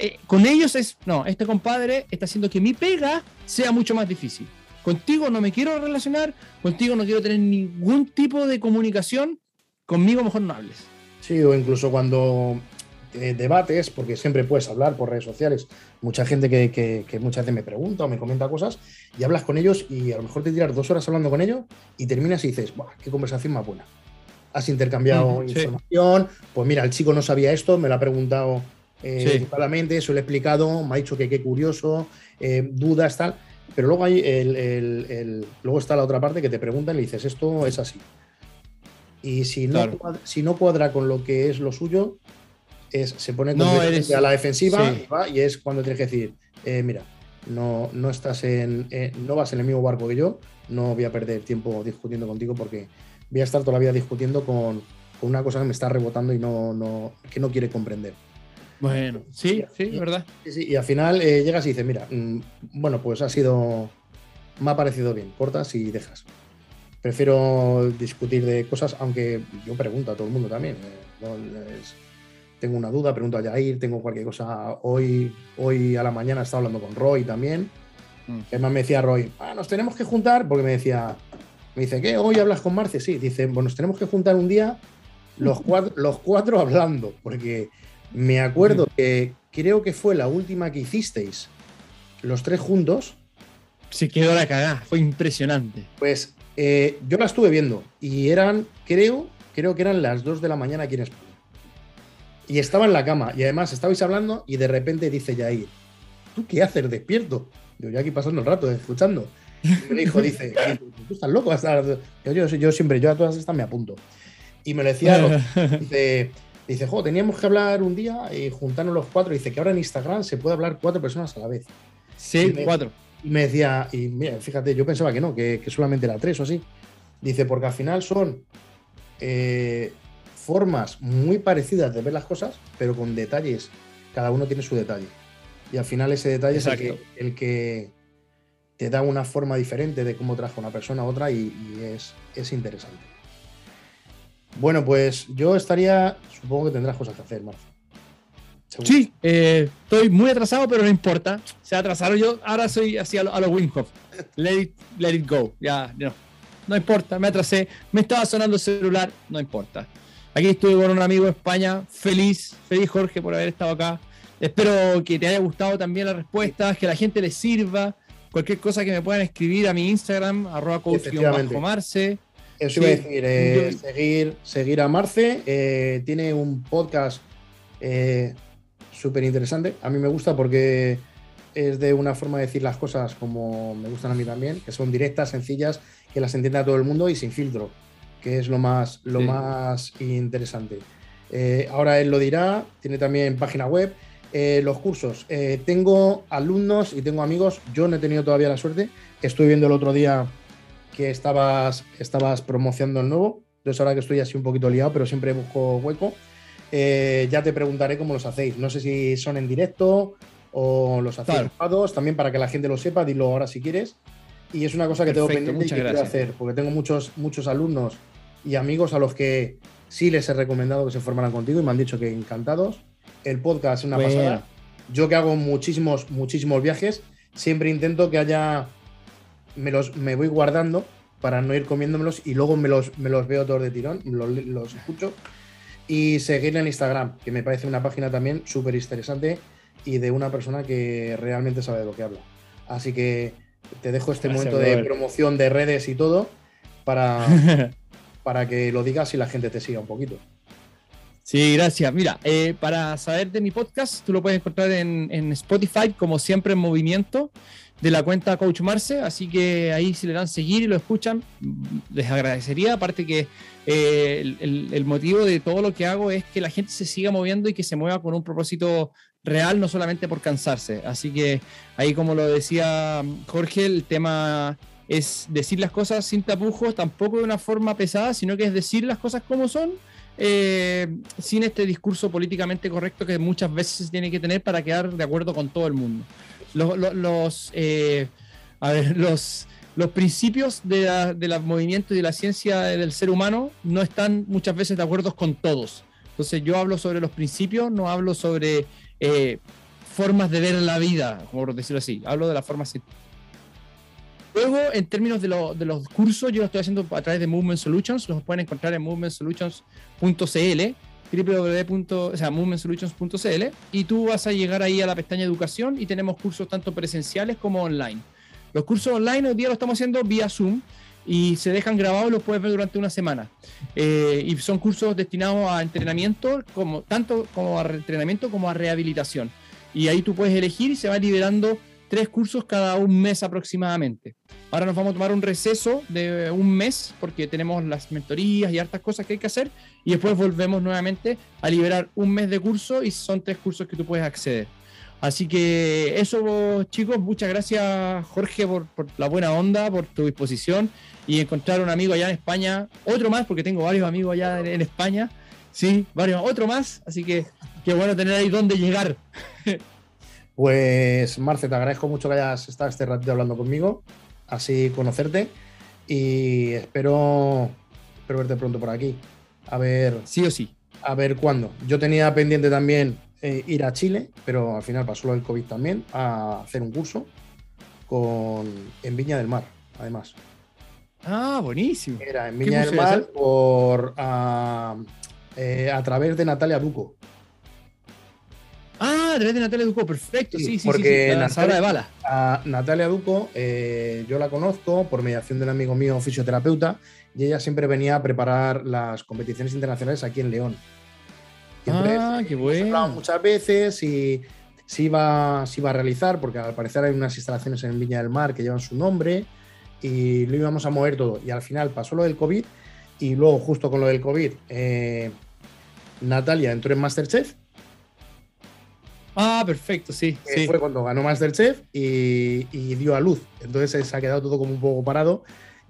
Eh, con ellos es, no, este compadre está haciendo que mi pega sea mucho más difícil. Contigo no me quiero relacionar, contigo no quiero tener ningún tipo de comunicación, conmigo mejor no hables. Sí, o incluso cuando eh, debates, porque siempre puedes hablar por redes sociales, mucha gente que, muchas veces me pregunta o me comenta cosas, y hablas con ellos y a lo mejor te tiras dos horas hablando con ellos y terminas y dices, qué conversación más buena. Has intercambiado información, pues mira, el chico no sabía esto, me lo ha preguntado eh, se lo he explicado, me ha dicho que qué curioso, eh, dudas, tal. Pero luego, hay el, luego está la otra parte que te preguntan y le dices, esto es así. Y si no, cuadra, si no cuadra con lo que es lo suyo, es, se pone a la defensiva y, es cuando tienes que decir, eh, mira, no, no estás en, eh, no vas en el mismo barco que yo, no voy a perder tiempo discutiendo contigo porque voy a estar toda la vida discutiendo con, con una cosa que me está rebotando y no, no, que no quiere comprender. Bueno, sí, sí, verdad. y al final eh, llegas y dices, mira, mm, bueno, pues ha sido, me ha parecido bien, cortas y dejas. Prefiero discutir de cosas, aunque yo pregunto a todo el mundo también. Eh, tengo una duda, pregunto a Jair, tengo cualquier cosa. Hoy, hoy a la mañana estaba hablando con Roy también. Mm. Además me decía Roy, ah, nos tenemos que juntar, porque me decía, me dice, ¿qué? ¿Hoy hablas con Marce? Sí, dice, bueno, nos tenemos que juntar un día los cuatro, *laughs* los cuatro hablando, porque me acuerdo que creo que fue la última que hicisteis, los tres juntos. Se quedó la cagada, fue impresionante. Pues eh, yo la estuve viendo y eran, creo, creo que eran las dos de la mañana aquí en España. Y estaba en la cama y además estabais hablando y de repente dice Yair, ¿tú qué haces despierto? Yo ya aquí pasando el rato, escuchando. Y me dijo, dice, ¿tú estás loco? Yo, yo, yo, siempre, yo a todas estas me apunto. Y me lo decía, *laughs* dice, Dice, jo, teníamos que hablar un día y juntarnos los cuatro. Dice que ahora en Instagram se puede hablar cuatro personas a la vez. Sí, cuatro. Y me decía, y mira, fíjate, yo pensaba que no, que, solamente era tres o así. Dice, porque al final son eh, formas muy parecidas de ver las cosas, pero con detalles. Cada uno tiene su detalle. Y al final ese detalle es el que, te da una forma diferente de cómo trajo una persona a otra y, es, es interesante. Bueno, pues yo estaría, supongo que tendrás cosas que hacer, Marzo. Sí, eh, estoy muy atrasado, pero no importa. Se atrasaron yo, ahora soy así a los lo Let it, let it go. Ya, no. No importa, me atrasé. Me estaba sonando el celular, no importa. Aquí estuve con un amigo de España, feliz, feliz Jorge por haber estado acá. Espero que te haya gustado también las respuestas, que la gente les sirva. Cualquier cosa que me puedan escribir a mi Instagram, arroba coach-marce. Eso iba a decir, eh, seguir, seguir a Marce. Eh, tiene un podcast eh, súper interesante. A mí me gusta porque es de una forma de decir las cosas como me gustan a mí también, que son directas, sencillas, que las entienda todo el mundo y sin filtro, que es lo más, lo más interesante. ahora él lo dirá, tiene también página web. los cursos. tengo alumnos y tengo amigos. Yo no he tenido todavía la suerte. Estuve viendo el otro día que estabas, estabas promocionando el nuevo. Entonces ahora que estoy así un poquito liado, pero siempre busco hueco, eh, ya te preguntaré cómo los hacéis. No sé si son en directo o los hacéis grabados, también para que la gente lo sepa, dilo ahora si quieres. Y es una cosa que tengo pendiente y que quiero hacer, porque tengo muchos, muchos alumnos y amigos a los que sí les he recomendado que se formaran contigo y me han dicho que encantados. El podcast es una pasada. Yo que hago muchísimos, muchísimos viajes, siempre intento que haya me los me voy guardando para no ir comiéndomelos y luego me los, me los veo todos de tirón, los, los escucho. Y seguir en Instagram, que me parece una página también súper interesante y de una persona que realmente sabe de lo que habla. Así que te dejo este momento de promoción de redes y todo para, *laughs* para que lo digas y la gente te siga un poquito. Sí, gracias. Mira, eh, para saber de mi podcast, tú lo puedes encontrar en, en Spotify, como siempre en movimiento de la cuenta Coach Marce, así que ahí si le dan seguir y lo escuchan, les agradecería, aparte que eh, el, motivo de todo lo que hago es que la gente se siga moviendo y que se mueva con un propósito real, no solamente por cansarse. Así que ahí como lo decía Jorge, el tema es decir las cosas sin tapujos, tampoco de una forma pesada, sino que es decir las cosas como son eh, sin este discurso políticamente correcto que muchas veces tiene que tener para quedar de acuerdo con todo el mundo. Los, eh, *laughs* los, los, principios de, de los movimientos y de la ciencia del ser humano no están muchas veces de acuerdo con todos. Entonces yo hablo sobre los principios, no hablo sobre eh, formas de ver la vida, por decirlo así. Hablo de la forma Luego, en términos de, los cursos, yo lo estoy haciendo a través de Movement Solutions. Los pueden encontrar en movementsolutions.cl www.movementsolutions.cl y tú vas a llegar ahí a la pestaña educación y tenemos cursos tanto presenciales como online. Los cursos online hoy día lo estamos haciendo vía Zoom y se dejan grabados, los puedes ver durante una semana. Eh, y son cursos destinados a entrenamiento, como, tanto como a entrenamiento como a rehabilitación. Y ahí tú puedes elegir y se va liberando tres cursos cada un mes aproximadamente. Ahora nos vamos a tomar un receso de un mes porque tenemos las mentorías y hartas cosas que hay que hacer y después volvemos nuevamente a liberar un mes de curso y son tres cursos que tú puedes acceder. Así que eso chicos, muchas gracias Jorge por, la buena onda, por tu disposición y encontrar un amigo allá en España, otro más porque tengo varios amigos allá en, España, sí, varios, otro más, así que qué bueno tener ahí donde llegar. *laughs* Pues Marce, te agradezco mucho que hayas estado este ratito hablando conmigo, así conocerte y espero, espero verte pronto por aquí. A ver. Sí o sí. A ver cuándo. Yo tenía pendiente también eh, ir a Chile, pero al final pasó el COVID también, a hacer un curso con, en Viña del Mar, además. Ah, buenísimo. Era en Viña del Mar por, a, eh, a través de Natalia Duco. Ah, a través de Natalia Duco, perfecto. Sí, sí, porque sí, Natalia, de bala. A Natalia Duco, eh, yo la conozco por mediación del amigo mío fisioterapeuta y ella siempre venía a preparar las competiciones internacionales aquí en León. Ah, qué bueno. Muchas veces y se iba, se iba a realizar, porque al parecer hay unas instalaciones en Viña del Mar que llevan su nombre y lo íbamos a mover todo. Y al final pasó lo del COVID y luego justo con lo del COVID, eh, Natalia entró en Masterchef Ah, perfecto, sí. sí. Fue cuando ganó Masterchef y, y dio a luz. Entonces se ha quedado todo como un poco parado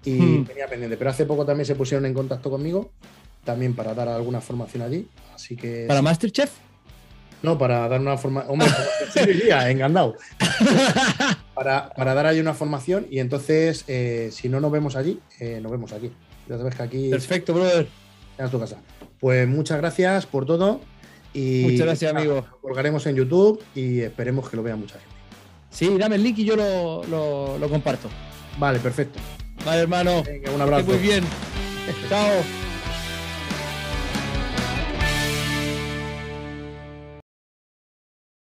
y hmm. tenía pendiente. Pero hace poco también se pusieron en contacto conmigo, también para dar alguna formación allí. Así que. ¿Para Masterchef? No, para dar una formación. Hombre, *laughs* engandado. *laughs* para, para dar ahí una formación y entonces, eh, si no nos vemos allí, eh, nos vemos aquí. Ya sabes que aquí. Perfecto, brother. En tu casa. Pues muchas gracias por todo. Y Muchas gracias, amigo. Lo colgaremos en YouTube y esperemos que lo vea mucha gente. Sí, dame el link y yo lo, lo, comparto. Vale, perfecto. Vale, hermano. Venga, un abrazo. muy bien. *laughs* Chao.